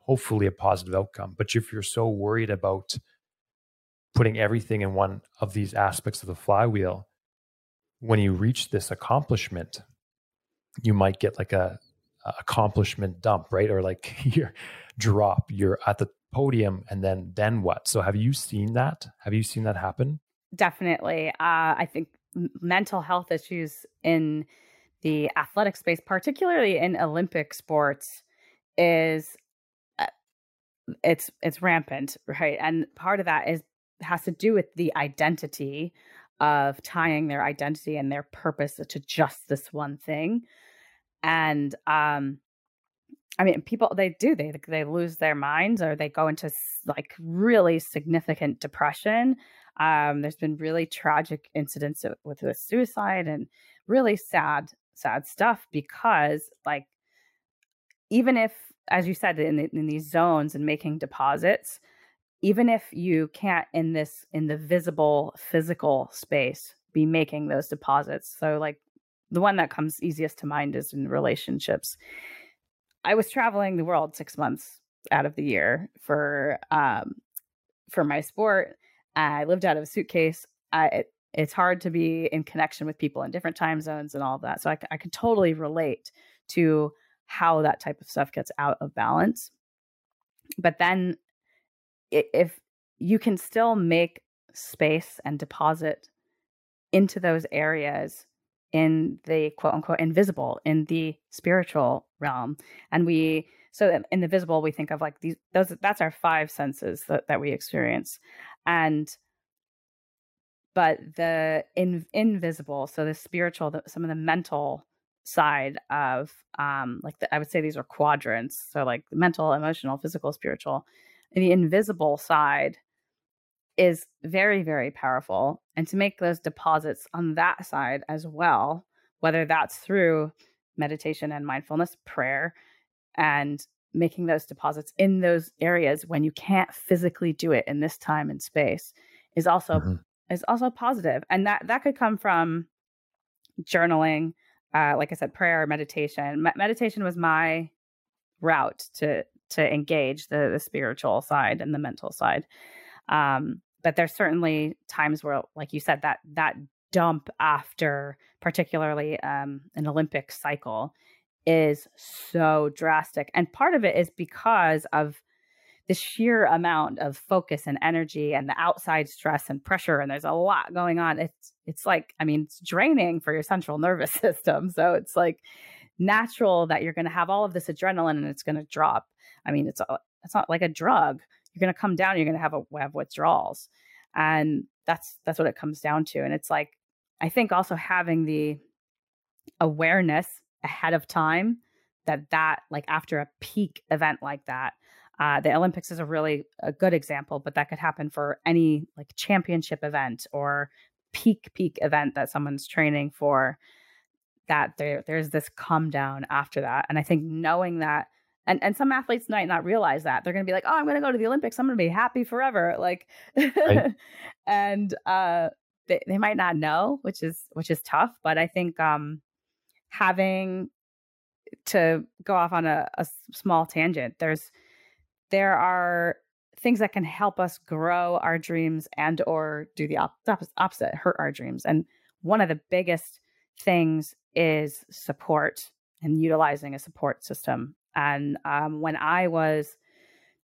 A: hopefully a positive outcome. But if you're so worried about putting everything in one of these aspects of the flywheel, when you reach this accomplishment, you might get like a, accomplishment dump, right? Or like (laughs) your drop, you're at the podium and then then what? So have you seen that? Have you seen that happen?
B: Definitely. Uh, I think mental health issues in the athletic space, particularly in Olympic sports, is uh, it's it's rampant, right? And part of that is has to do with the identity of tying their identity and their purpose to just this one thing. And um I mean, people they do they they lose their minds or they go into like really significant depression. Um, there's been really tragic incidents with, with suicide and really sad sad stuff because like even if as you said in, in these zones and making deposits even if you can't in this in the visible physical space be making those deposits so like the one that comes easiest to mind is in relationships i was traveling the world six months out of the year for um for my sport i lived out of a suitcase I, it's hard to be in connection with people in different time zones and all of that. So I, I can totally relate to how that type of stuff gets out of balance. But then if you can still make space and deposit into those areas in the quote unquote invisible in the spiritual realm and we so in the visible we think of like these those that's our five senses that, that we experience and but the in, invisible so the spiritual the, some of the mental side of um like the, i would say these are quadrants so like mental emotional physical spiritual the invisible side is very very powerful and to make those deposits on that side as well whether that's through meditation and mindfulness prayer and making those deposits in those areas when you can't physically do it in this time and space is also mm-hmm. is also positive and that that could come from journaling uh, like i said prayer meditation Me- meditation was my route to to engage the the spiritual side and the mental side um, but there's certainly times where like you said that that dump after particularly um, an olympic cycle is so drastic. And part of it is because of the sheer amount of focus and energy and the outside stress and pressure and there's a lot going on it's it's like i mean it's draining for your central (laughs) nervous system so it's like natural that you're going to have all of this adrenaline and it's going to drop i mean it's a, it's not like a drug you're going to come down you're going to have a have withdrawals and that's that's what it comes down to and it's like i think also having the awareness ahead of time that that like after a peak event like that uh, the olympics is a really a good example but that could happen for any like championship event or peak peak event that someone's training for that there there's this come down after that and i think knowing that and and some athletes might not realize that. They're going to be like oh i'm going to go to the olympics. I'm going to be happy forever. Like right. (laughs) and uh they, they might not know which is which is tough but i think um having to go off on a, a small tangent there's there are things that can help us grow our dreams and or do the op- opposite hurt our dreams. And one of the biggest things is support and utilizing a support system and um, when i was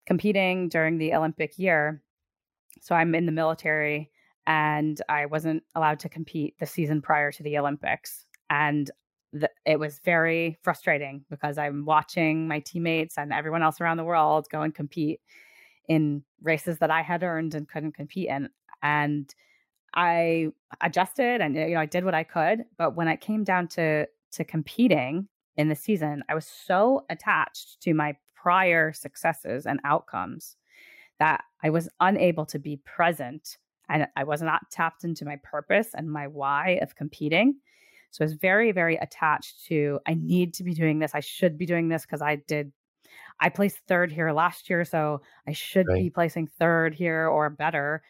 B: competing during the olympic year so i'm in the military and i wasn't allowed to compete the season prior to the olympics and the, it was very frustrating because I'm watching my teammates and everyone else around the world go and compete in races that I had earned and couldn't compete in. And I adjusted and you know I did what I could, but when it came down to to competing in the season, I was so attached to my prior successes and outcomes that I was unable to be present and I was not tapped into my purpose and my why of competing. So I was very, very attached to I need to be doing this. I should be doing this because I did I placed third here last year, so I should right. be placing third here or better.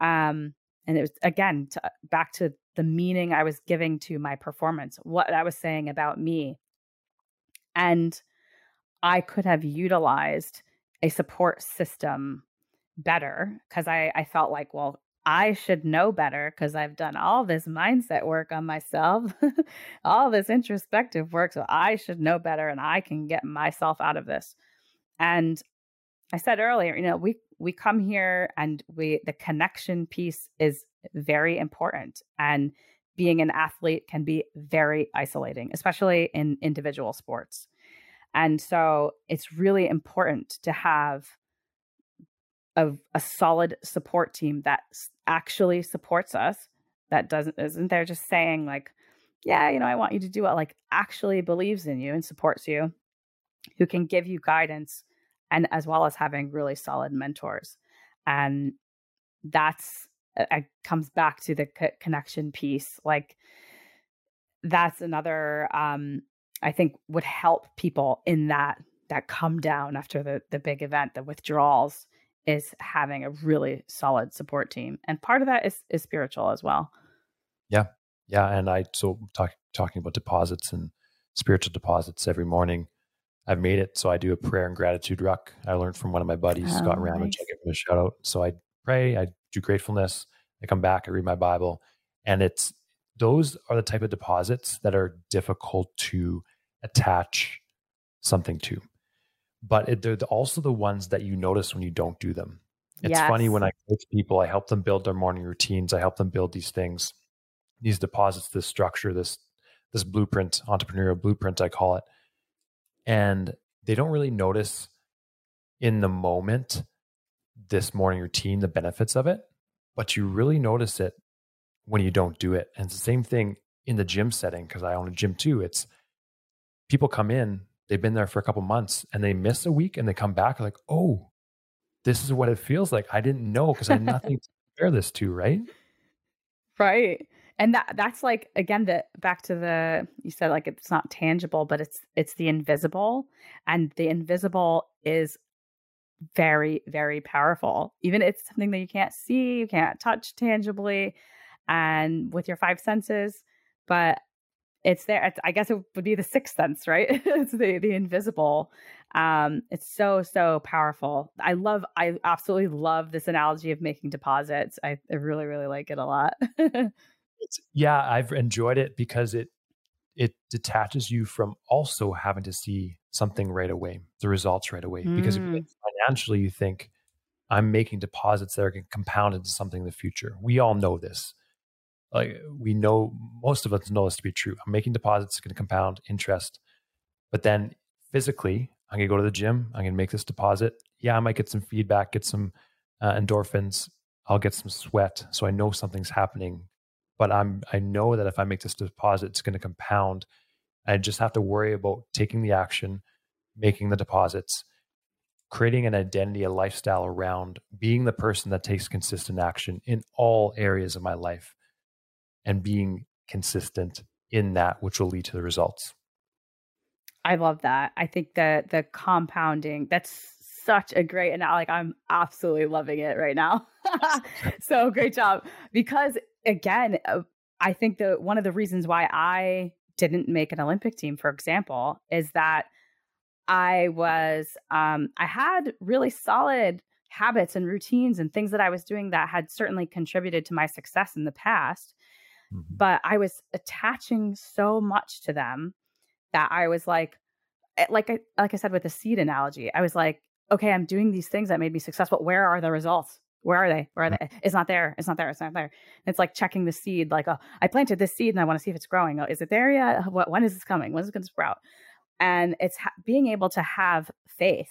B: Um, and it was again to, back to the meaning I was giving to my performance, what I was saying about me, and I could have utilized a support system better because I I felt like well I should know better because I've done all this mindset work on myself, (laughs) all this introspective work. So I should know better and I can get myself out of this. And I said earlier, you know, we we come here and we the connection piece is very important. And being an athlete can be very isolating, especially in individual sports. And so it's really important to have a, a solid support team that actually supports us that doesn't isn't there just saying like yeah you know i want you to do it like actually believes in you and supports you who can give you guidance and as well as having really solid mentors and that's it comes back to the co- connection piece like that's another um i think would help people in that that come down after the the big event the withdrawals is having a really solid support team and part of that is is spiritual as well.
A: Yeah. Yeah and i so talk, talking about deposits and spiritual deposits every morning i've made it so i do a prayer and gratitude ruck. I learned from one of my buddies oh, scott ramage nice. i give him a shout out so i pray i do gratefulness i come back i read my bible And it's those are the type of deposits that are difficult to attach something to. But it, they're also the ones that you notice when you don't do them. It's yes. funny when I coach people, I help them build their morning routines. I help them build these things, these deposits, this structure, this this blueprint, entrepreneurial blueprint, I call it. And they don't really notice in the moment this morning routine, the benefits of it, but you really notice it when you don't do it. And it's the same thing in the gym setting because I own a gym too. It's people come in, they've been there for a couple months and they miss a week and they come back like, oh, this is what it feels like. I didn't know because I had (laughs) nothing to compare this to, right?
B: Right. And that that's like again the back to the you said like it's not tangible, but it's it's the invisible. And the invisible is very, very powerful. Even if it's something that you can't see, you can't touch tangibly and with your five senses, but it's there. It's, I guess it would be the sixth sense, right? (laughs) it's the the invisible. Um, it's so so powerful. I love. I absolutely love this analogy of making deposits. I, I really really like it a lot. (laughs)
A: yeah, I've enjoyed it because it it detaches you from also having to see something right away, the results right away. Mm. Because financially, you think I'm making deposits that are going to compound into something in the future. We all know this like we know most of us know this to be true. I'm making deposits, it's going to compound interest, but then physically, I'm going to go to the gym. I'm going to make this deposit. Yeah, I might get some feedback, get some uh, endorphins. I'll get some sweat, so I know something's happening. But I'm I know that if I make this deposit, it's going to compound. I just have to worry about taking the action, making the deposits, creating an identity, a lifestyle around being the person that takes consistent action in all areas of my life and being consistent in that, which will lead to the results.
B: I love that. I think that the compounding, that's such a great and like I'm absolutely loving it right now. (laughs) so great job. Because again, uh, I think that one of the reasons why I didn't make an Olympic team, for example, is that I was um I had really solid habits and routines and things that I was doing that had certainly contributed to my success in the past. Mm-hmm. But I was attaching so much to them that I was like, eh, like I, like I said with the seed analogy, I was like, okay, I'm doing these things that made me successful. Where are the results? Where are they? Where are they? It's not there. It's not there. It's not there. And it's like checking the seed. Like, oh, I planted this seed and I want to see if it's growing. Oh, is it there yet? What? When is this coming? When is it going to sprout? And it's ha- being able to have faith,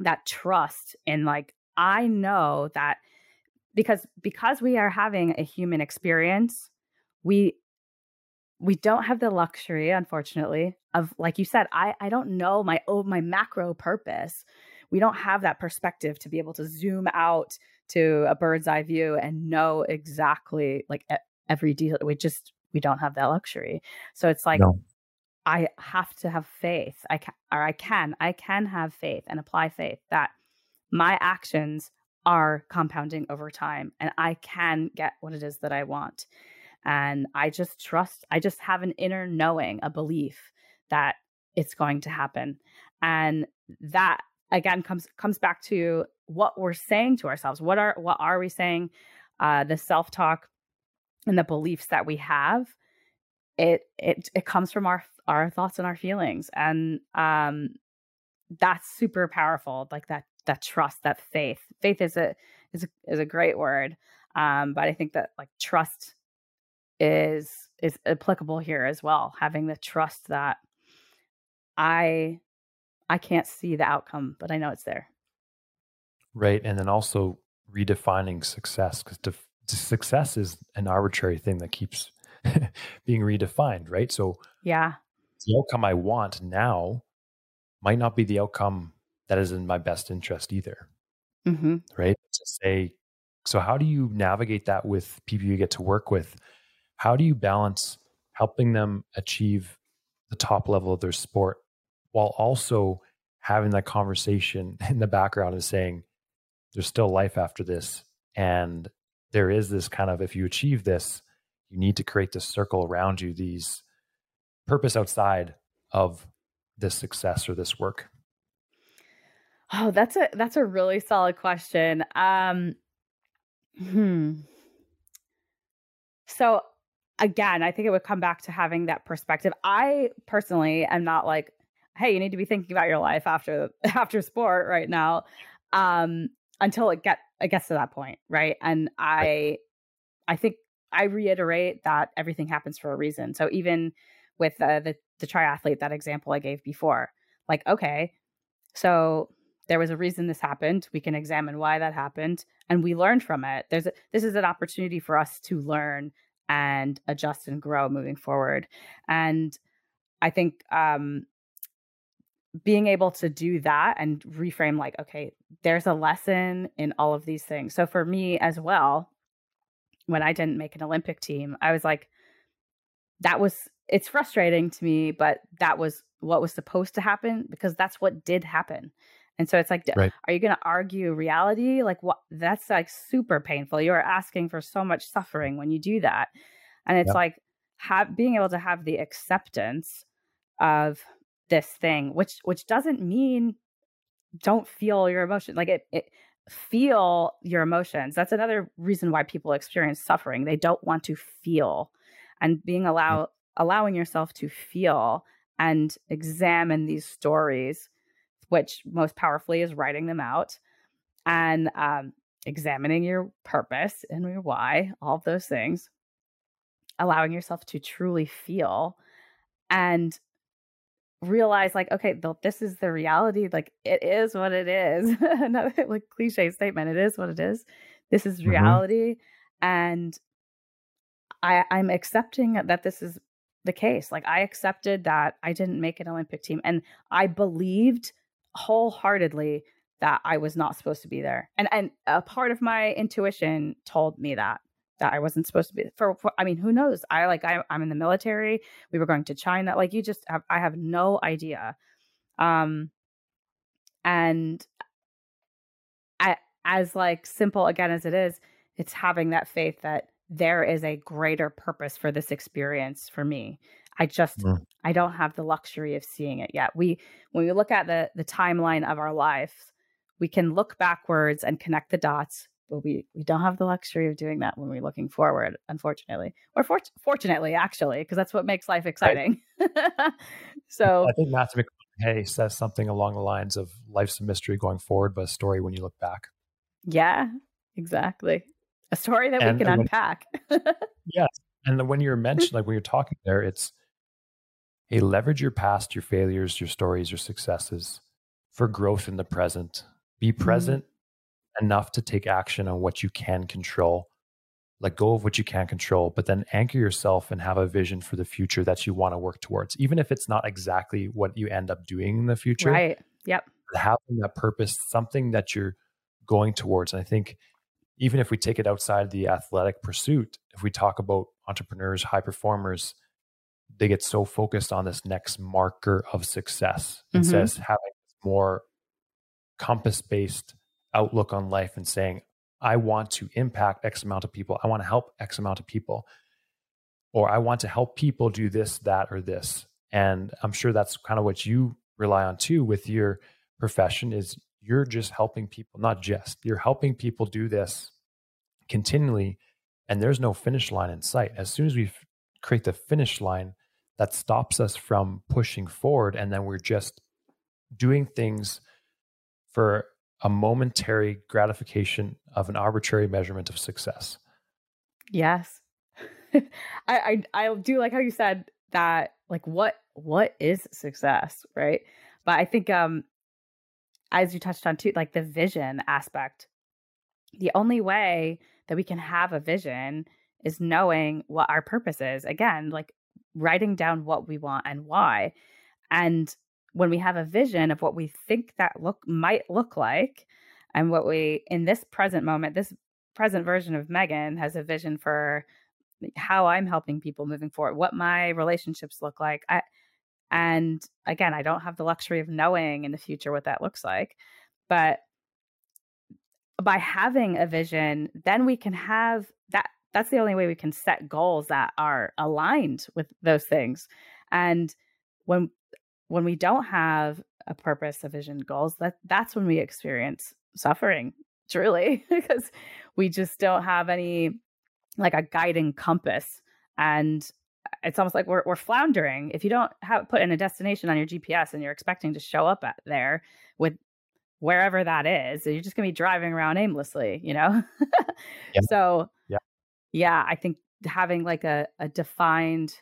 B: that trust in like I know that because because we are having a human experience we we don't have the luxury unfortunately of like you said i i don't know my oh my macro purpose we don't have that perspective to be able to zoom out to a bird's eye view and know exactly like every detail we just we don't have that luxury so it's like no. I have to have faith i can or i can i can have faith and apply faith that my actions are compounding over time and I can get what it is that I want. And I just trust, I just have an inner knowing, a belief that it's going to happen. And that again comes comes back to what we're saying to ourselves. What are what are we saying? Uh, the self-talk and the beliefs that we have, it it it comes from our our thoughts and our feelings. And um that's super powerful. Like that that trust, that faith. Faith is a is a, is a great word, um, but I think that like trust is is applicable here as well. Having the trust that I I can't see the outcome, but I know it's there.
A: Right, and then also redefining success because def- success is an arbitrary thing that keeps (laughs) being redefined. Right, so
B: yeah,
A: the outcome I want now might not be the outcome that is in my best interest either. Mm-hmm. Right. To say, so how do you navigate that with people you get to work with? How do you balance helping them achieve the top level of their sport while also having that conversation (laughs) in the background and saying, there's still life after this. And there is this kind of, if you achieve this, you need to create this circle around you, these purpose outside of this success or this work.
B: Oh, that's a that's a really solid question. Um, hmm. so again, I think it would come back to having that perspective. I personally am not like, hey, you need to be thinking about your life after (laughs) after sport right now. Um, until it get it gets to that point, right? And I right. I think I reiterate that everything happens for a reason. So even with uh, the the triathlete, that example I gave before, like okay, so there was a reason this happened. We can examine why that happened, and we learned from it. There's a, this is an opportunity for us to learn and adjust and grow moving forward. And I think um, being able to do that and reframe like okay there's a lesson in all of these things so for me as well when i didn't make an olympic team i was like that was it's frustrating to me but that was what was supposed to happen because that's what did happen. And so it's like right. are you going to argue reality? Like what that's like super painful. You're asking for so much suffering when you do that. And it's yep. like have being able to have the acceptance of this thing which which doesn't mean don't feel your emotions like it, it feel your emotions. That's another reason why people experience suffering. They don't want to feel. And being mm. allow allowing yourself to feel and examine these stories which most powerfully is writing them out and um, examining your purpose and your why all of those things allowing yourself to truly feel and realize like okay this is the reality like it is what it is (laughs) another like cliche statement it is what it is this is mm-hmm. reality mm-hmm. and i i'm accepting that this is the case like i accepted that i didn't make an olympic team and i believed wholeheartedly that i was not supposed to be there and and a part of my intuition told me that that I wasn't supposed to be for, for I mean, who knows? I like I, I'm in the military. We were going to China. Like you just have I have no idea. Um and I, as like simple again as it is, it's having that faith that there is a greater purpose for this experience for me. I just mm. I don't have the luxury of seeing it yet. We when we look at the the timeline of our lives, we can look backwards and connect the dots but we we don't have the luxury of doing that when we're looking forward unfortunately or for, fortunately actually because that's what makes life exciting (laughs) right. so
A: i think matthew mcconaughey says something along the lines of life's a mystery going forward but a story when you look back
B: yeah exactly a story that and, we can unpack (laughs)
A: yes and when you're mentioned like when you're talking there it's hey leverage your past your failures your stories your successes for growth in the present be mm-hmm. present enough to take action on what you can control let go of what you can't control, but then anchor yourself and have a vision for the future that you want to work towards, even if it's not exactly what you end up doing in the future.
B: Right. Yep.
A: Having that purpose, something that you're going towards. And I think even if we take it outside the athletic pursuit, if we talk about entrepreneurs, high performers, they get so focused on this next marker of success mm-hmm. instead of having more compass based outlook on life and saying, I want to impact X amount of people. I want to help X amount of people. Or I want to help people do this, that, or this. And I'm sure that's kind of what you rely on too with your profession is you're just helping people, not just, you're helping people do this continually. And there's no finish line in sight. As soon as we create the finish line, that stops us from pushing forward. And then we're just doing things for a momentary gratification of an arbitrary measurement of success.
B: Yes. (laughs) I, I I do like how you said that like what what is success, right? But I think um as you touched on too, like the vision aspect. The only way that we can have a vision is knowing what our purpose is. Again, like writing down what we want and why. And when we have a vision of what we think that look might look like and what we in this present moment this present version of megan has a vision for how i'm helping people moving forward what my relationships look like i and again i don't have the luxury of knowing in the future what that looks like but by having a vision then we can have that that's the only way we can set goals that are aligned with those things. And when when we don't have a purpose, a vision, goals, that that's when we experience suffering truly (laughs) because we just don't have any like a guiding compass. And it's almost like we're, we're floundering. If you don't have put in a destination on your gps and you're expecting to show up at there with wherever that is you're just going to be driving around aimlessly you know? (laughs) Yeah. so yeah. yeah i think having like a, a defined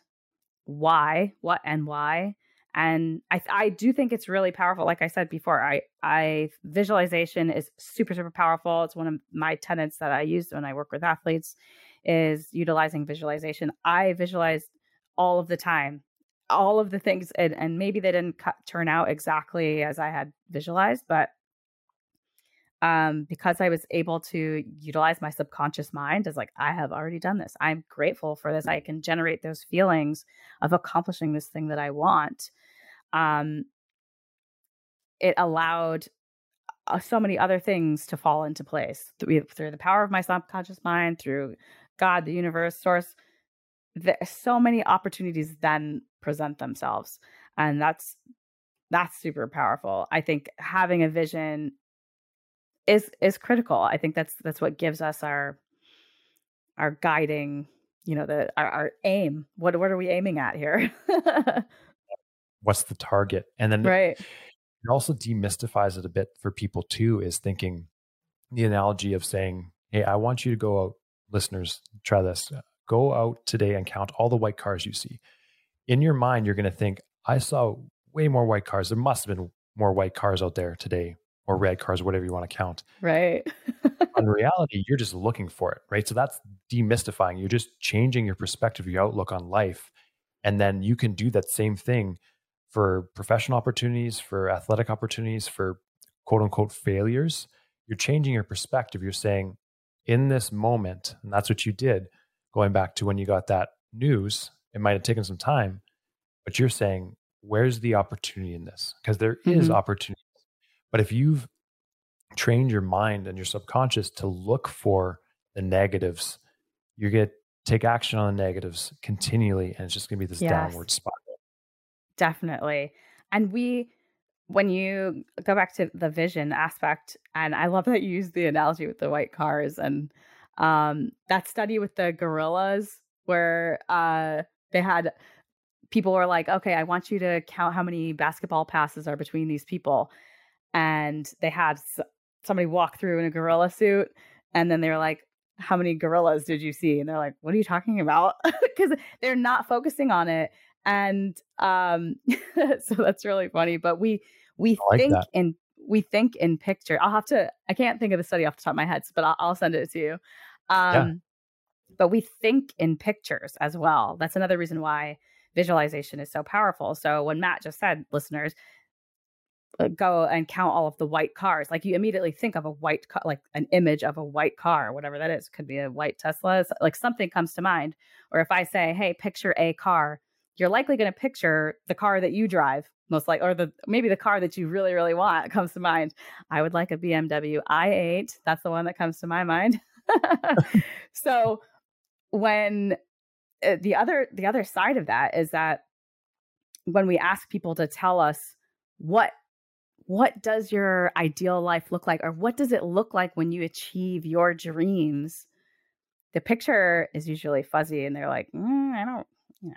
B: why what and why and I, I do think it's really powerful. Like i said before i i visualization is super super powerful. It's one of my tenets that i use when i work with athletes is utilizing visualization. I visualize all of the time, all of the things, and, and maybe they didn't cut, turn out exactly as I had visualized, but um, because I was able to utilize my subconscious mind as like, I have already done this. I'm grateful for this. I can generate those feelings of accomplishing this thing that I want. Um, it allowed uh, so many other things to fall into place through, through the power of my subconscious mind, through God, the universe, source, there, so many opportunities then present themselves. And that's that's super powerful. I think having a vision is is critical. I think that's that's what gives us our our guiding, you know, the our, our aim. What what are we aiming at here? (laughs)
A: What's the target? And then
B: right.
A: it also demystifies it a bit for people too, is thinking the analogy of saying, Hey, I want you to go out listeners, try this. Go out today and count all the white cars you see. In your mind, you're going to think, I saw way more white cars. There must have been more white cars out there today, or red cars, whatever you want to count.
B: Right. (laughs)
A: In reality, you're just looking for it, right? So that's demystifying. You're just changing your perspective, your outlook on life. And then you can do that same thing for professional opportunities, for athletic opportunities, for quote unquote failures. You're changing your perspective. You're saying, in this moment, and that's what you did, going back to when you got that news, it might have taken some time, but you're saying, where's the opportunity in this? Because there mm-hmm. is opportunity. But if you've trained your mind and your subconscious to look for the negatives, you're going to take action on the negatives continually, and it's just going to be this yes. downward spiral.
B: Definitely. And we, when you go back to the vision aspect, and I love that you use the analogy with the white cars and um, that study with the gorillas where uh, they had people were like, okay, I want you to count how many basketball passes are between these people. And they had somebody walk through in a gorilla suit. And then they were like, how many gorillas did you see? And they're like, what are you talking about? (laughs) Because they're not focusing on it. And um, (laughs) so that's really funny. But we we like think that. in we think in picture. I'll have to. I can't think of the study off the top of my head, but I'll, I'll send it to you. Um, yeah. But we think in pictures as well. That's another reason why visualization is so powerful. So when Matt just said, listeners, uh, go and count all of the white cars. Like you immediately think of a white car, like an image of a white car, whatever that is. Could be a white Tesla. Like something comes to mind. Or if I say, "Hey, picture a car," you're likely going to picture the car that you drive most like or the maybe the car that you really really want comes to mind i would like a bmw i8 that's the one that comes to my mind (laughs) so when uh, the other the other side of that is that when we ask people to tell us what what does your ideal life look like or what does it look like when you achieve your dreams the picture is usually fuzzy and they're like mm, i don't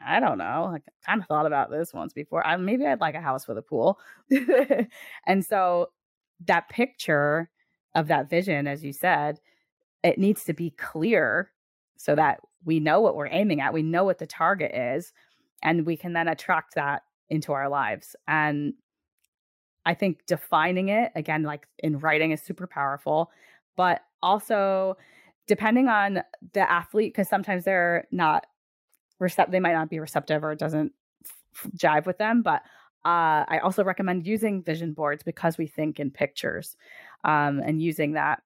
B: I don't know. I kind of thought about this once before. I, maybe I'd like a house with a pool. (laughs) and so that picture of that vision, as you said, it needs to be clear so that we know what we're aiming at. We know what the target is, and we can then attract that into our lives. And I think defining it again, like in writing, is super powerful, but also depending on the athlete, because sometimes they're not receptive, they might not be receptive or it doesn't f- jive with them but uh, I also recommend using vision boards because we think in pictures um, and using that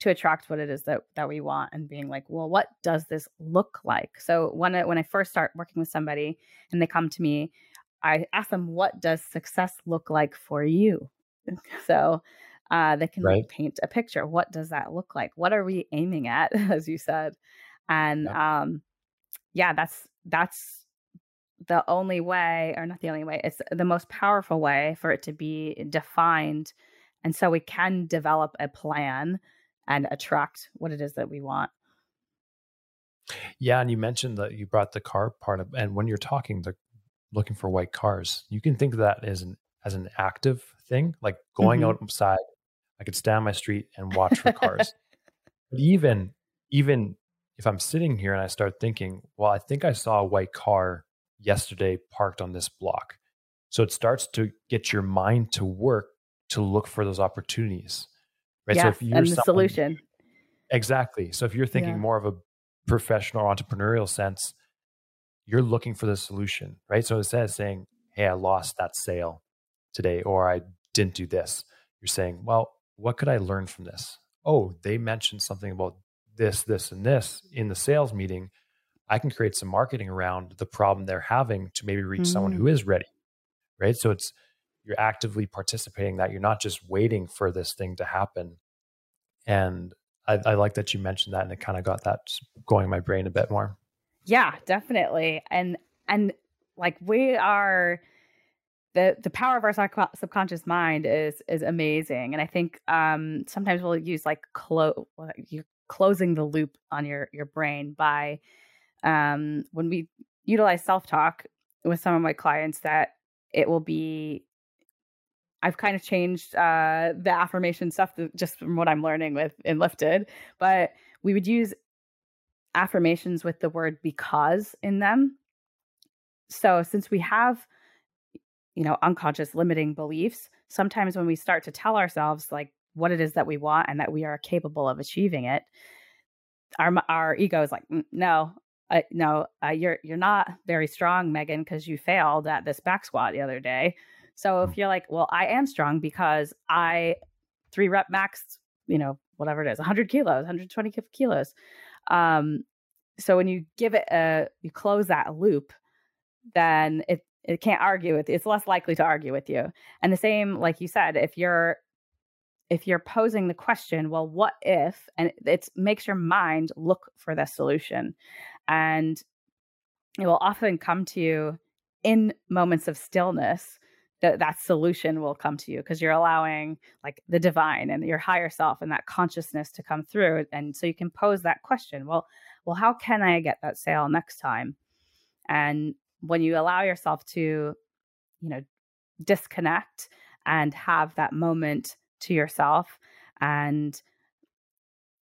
B: to attract what it is that that we want and being like, well, what does this look like? So when I, when I first start working with somebody and they come to me, I ask them, what does success look like for you? So uh, they can right. paint a picture. What does that look like? What are we aiming at, (laughs) as you said? And um, yeah, that's that's the only way, or not the only way, it's the most powerful way for it to be defined. And so we can develop a plan and attract what it is that we want.
A: Yeah, and you mentioned that you brought the car part of, and when you're talking the looking for white cars, you can think of that as an as an active thing, like going mm-hmm. outside. I could stand on my street and watch for cars. (laughs) but even even if I'm sitting here and I start thinking, well, I think I saw a white car yesterday parked on this block. So it starts to get your mind to work to look for those opportunities.
B: Right. Yes, so if you're and the solution.
A: Exactly. So if you're thinking yeah. more of a professional entrepreneurial sense, you're looking for the solution, right? So instead of saying, Hey, I lost that sale today, or I didn't do this, you're saying, Well, what could I learn from this? Oh, they mentioned something about this, this, and this in the sales meeting. I can create some marketing around the problem they're having to maybe reach mm-hmm. someone who mm. ready. Right. So it's you're actively participating that you're not just waiting for this thing to happen. And I, I like that you mentioned that and it kind of got that going in my brain a bit more.
B: Yeah, definitely. And and like we are the the power of our subconscious mind is is amazing and i think um sometimes we'll use like you're closing the loop on your your brain by um when we utilize self-talk with some of my clients that it will be I've kind of changed uh, the affirmation stuff just from what I'm learning with Enlifted, but we would use affirmations with the word because in them. So since we have, you know, unconscious limiting beliefs, sometimes when we start to tell ourselves like what it is that we want and that we are capable of achieving it, our our ego is like, no, uh, no, uh, you're you're not very strong, Megan, because you failed at this back squat the other day. So if mm. you're like, well, I am strong because I three rep max, you know, whatever it is, 100 kilos, 120 kilos. Um, so when you give it a, you close that loop, then it it can't argue with. You. It's less likely to argue with you. And the same, like you said, if you're if you're posing the question, well, what if? And it makes your mind look for the solution, and it will often come to you in moments of stillness that that solution will come to you because you're allowing like the divine and your higher self and that consciousness to come through and so you can pose that question well well how can i get that sale next time? And when you allow yourself to you know disconnect and have that moment to yourself and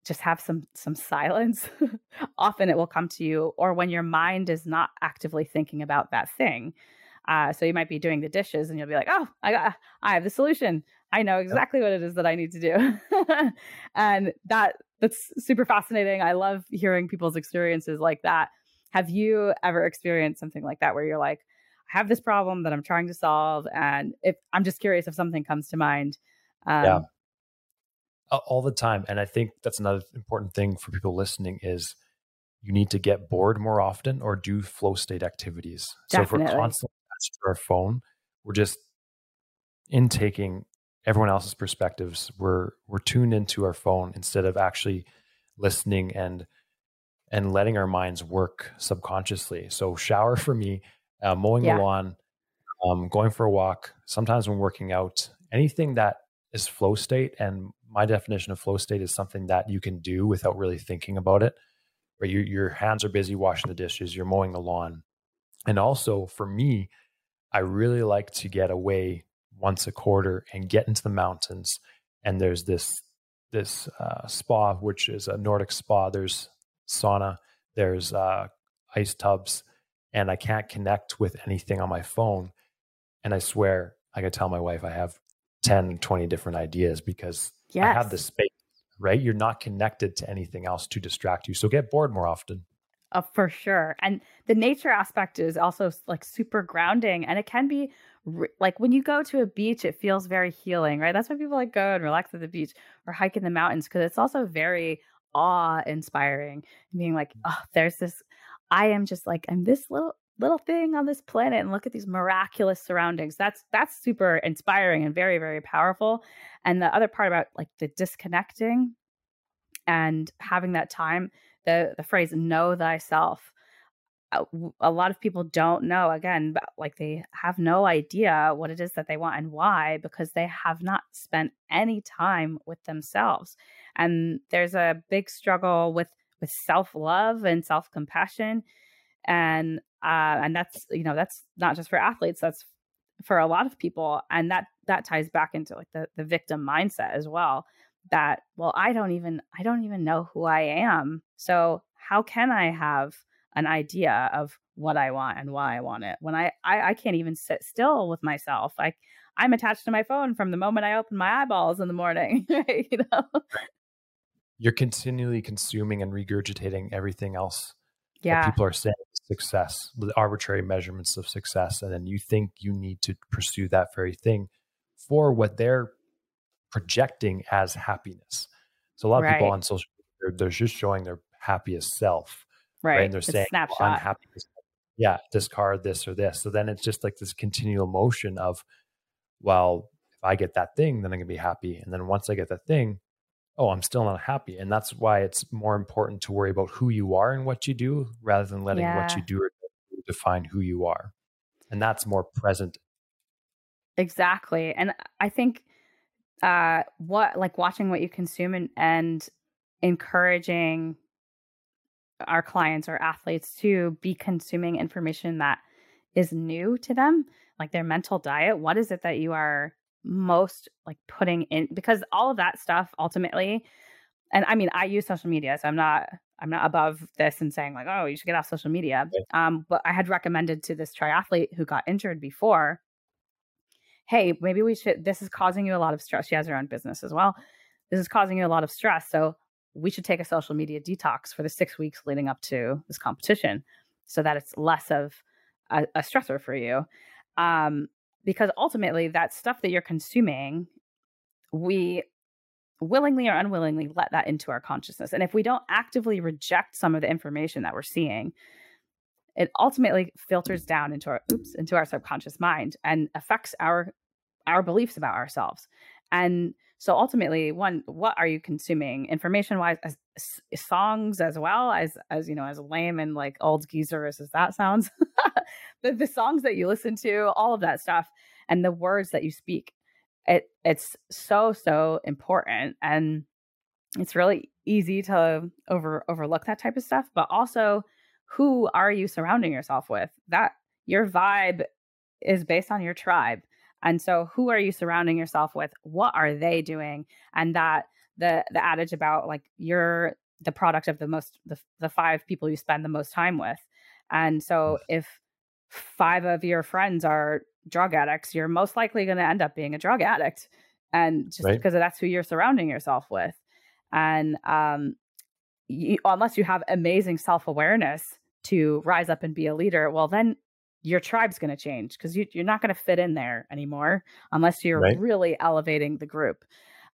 B: just have some some silence (laughs) often it will come to you or when your mind is not actively thinking about that thing uh, so you might be doing the dishes and you'll be like, oh, I got, I have the solution. I know exactly what it is that I need to do. (laughs) and that that's super fascinating. I love hearing people's experiences like that. Have you ever experienced something like that where you're like, I have this problem that I'm trying to solve, and if I'm just curious if something comes to mind.
A: Um, yeah, all the time, and I think that's another important thing for people listening is you need to get bored more often or do flow state activities. Definitely. So if we're constantly to our phone, we're just intaking everyone else's perspectives. We're we're tuned into our phone instead of actually listening and and letting our minds work subconsciously. So shower for me, uh, mowing yeah. the lawn, um, going for a walk. Sometimes when working out, anything that is flow state. And my definition of flow state is something that you can do without really thinking about it. Right, your your hands are busy washing the dishes, you're mowing the lawn, and also for me, I really like to get away once a quarter and get into the mountains. And there's this this uh, spa, which is a Nordic spa. There's sauna, there's uh, ice tubs, and I can't connect with anything on my phone. And I swear, I could tell my wife I have 10, 20 different ideas because yes. I have the space, right? You're not connected to anything else to distract you. So get bored more often.
B: Uh, for sure. And the nature aspect is also like super grounding. And it can be re- like when you go to a beach, it feels very healing, right? That's why people like go and relax at the beach or hike in the mountains because it's also very awe inspiring. Being like, mm. oh, there's this, I am just like, I'm this little little thing on this planet and look at these miraculous surroundings that's that's super inspiring and very very powerful and the other part about like the disconnecting and having that time the the phrase know thyself. Uh, a lot of people don't know again like they have no idea what it is that they want and why because they have not spent any time with themselves. And there's a big struggle with with self-love and self-compassion. And uh and that's you know that's not just for athletes that's for a lot of people. And that that ties back into like the the victim mindset as well that well i don't even i don't even know who i am. So how can i have an idea of what i want and why i want it when i i, I can't even sit still with myself? I i'm attached to my phone from the moment i open my eyeballs in the morning (laughs) you know?
A: You're continually consuming and regurgitating everything else
B: yeah.
A: people are saying success the arbitrary measurements of success and then you think you need to pursue that very thing for what they're projecting as happiness so a lot of right. people on social media they're, they're, just showing their happiest self
B: right, right?
A: and they're
B: it's
A: saying. Oh, i'm happy yeah this car this or this so then it's just like this continual motion of well if i get that thing then i'm going to be happy and then once i get that thing oh, I'm still not happy. And that's why it's more important to worry about who you are and what you do rather than letting yeah. what you do define who you are. And that's more present.
B: Exactly. And I think uh what like watching what you consume and, and encouraging our clients or athletes to be consuming information that is new to them, like their mental diet. What is it that you are most like putting in because all of that stuff ultimately and I mean I use social media so I'm not I'm not above this and saying like oh you should get off social media um but I had recommended to this triathlete who got injured before hey maybe we should this is causing you a lot of stress. She has her own business as well. This is causing you a lot of stress so we should take a social media detox for the 6 weeks leading up to this competition so that it's less of a, a stressor for you. Um because ultimately that stuff that you're consuming we willingly or unwillingly let that into our consciousness. And if we don't actively reject some of the information that we're seeing it ultimately filters down into our oops into our subconscious mind and affects our our beliefs about ourselves. And so ultimately one what are you consuming information wise as, as, songs as well as as you know as lame and like old geezers as that sounds? (laughs) The, the songs that you listen to all of that stuff and the words that you speak it it's so so important and it's really easy to over overlook that type of stuff but also who are you surrounding yourself with that your vibe is based on your tribe and so who are you surrounding yourself with? What are they doing? And that the the adage about like you're the product of the most the, the five people you spend the most time with. And so if five of your friends are drug addicts, you're most likely going to end up being a drug addict. And just right. because that's who you're surrounding yourself with. And um, you, unless you have amazing self awareness to rise up and be a leader, well, then your tribe's going to change because you, are not going to fit in there anymore unless you're right. really elevating the group.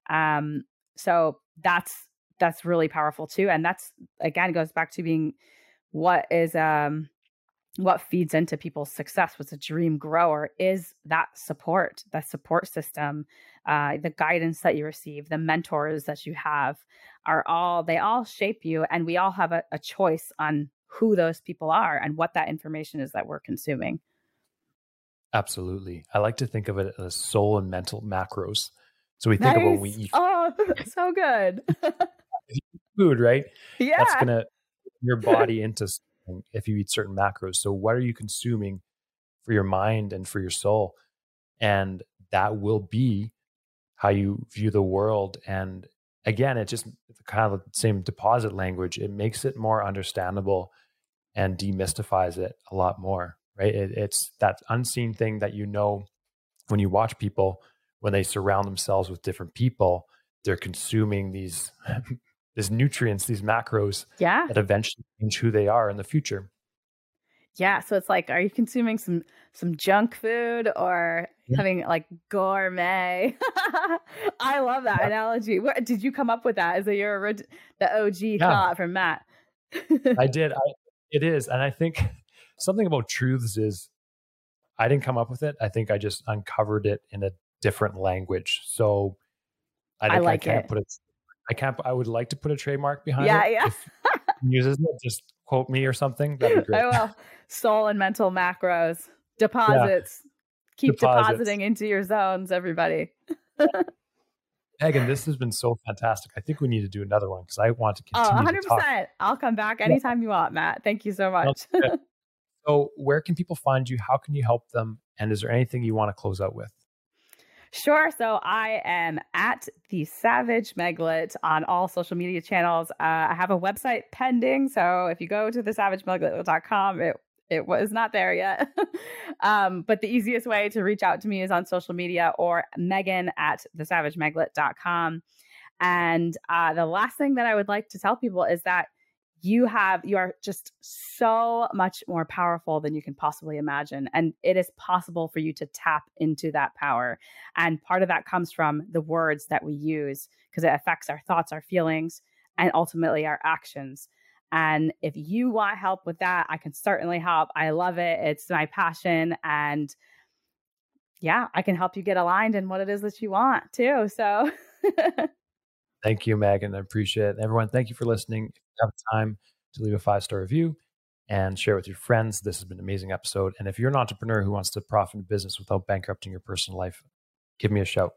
B: Um, so that's that's really powerful too, and that's again goes back to being what is um what feeds into people's success was a dream grower is that support that support system uh, the guidance that you receive the mentors that you have are all they all shape you and we all have a, a choice on who those people are and what that information is that we're consuming.
A: Absolutely. I like to think of it as soul and mental macros. So we think nice. about we eat.
B: Oh, (laughs) so good. (laughs)
A: food, right?
B: Yeah.
A: That's going to your body into if you eat certain macros. So what are you consuming for your mind and for your soul? And that will be how you view the world and again it just kind of the same deposit language it makes it more understandable and demystifies it a lot more, right? It, it's that unseen thing that you know when you watch people when they surround themselves with different people, they're consuming these (laughs) these nutrients, these macros
B: yeah.
A: that eventually change who they are in the future.
B: Yeah, so it's like, are you consuming some some junk food or yeah. having like gourmet? (laughs) I love that yeah. analogy. What, did you come up with that? Is it your the OG yeah. thought from Matt?
A: I did. I, it is. And I think (laughs) something about truths is I didn't come up with it. I think I just uncovered it in a different language. So I, think I, like I can't it. put it I can't I would like to put a trademark behind
B: yeah,
A: it.
B: Yeah,
A: yeah. uses it, just quote me or something. That'd be (laughs) great.
B: I will. Soul and mental macros. Deposits. Yeah. Keep Deposits. depositing into your zones, everybody. (laughs)
A: Megan, this has been so fantastic. I think we need to do another one because I want to
B: oh,
A: continue.
B: Oh, 100%. I'll come back anytime you want, Matt. Thank you so much. (laughs)
A: so, where can people find you? How can you help them? And is there anything you want to close out with?
B: Sure. So I am at the Savage Meglet on all social media channels. Uh, I have a website pending. So if you go to thesavagemeglet.com, it it was not there yet. (laughs) um, but the easiest way to reach out to me is on social media or Megan at thesavagemeglet.com. And uh, the last thing that I would like to tell people is that you have you are just so much more powerful than you can possibly imagine and it is possible for you to tap into that power and part of that comes from the words that we use because it affects our thoughts our feelings and ultimately our actions and if you want help with that, I can certainly help. I love it. It's my passion. And yeah, I can help you get aligned in what it is that you want too. So (laughs)
A: thank you, Megan. I appreciate it. Everyone, thank you for listening. If you have time to leave a five star review and share with your friends, this has been an amazing episode. And if you're an entrepreneur who wants to profit in business without bankrupting your personal life, give me a shout.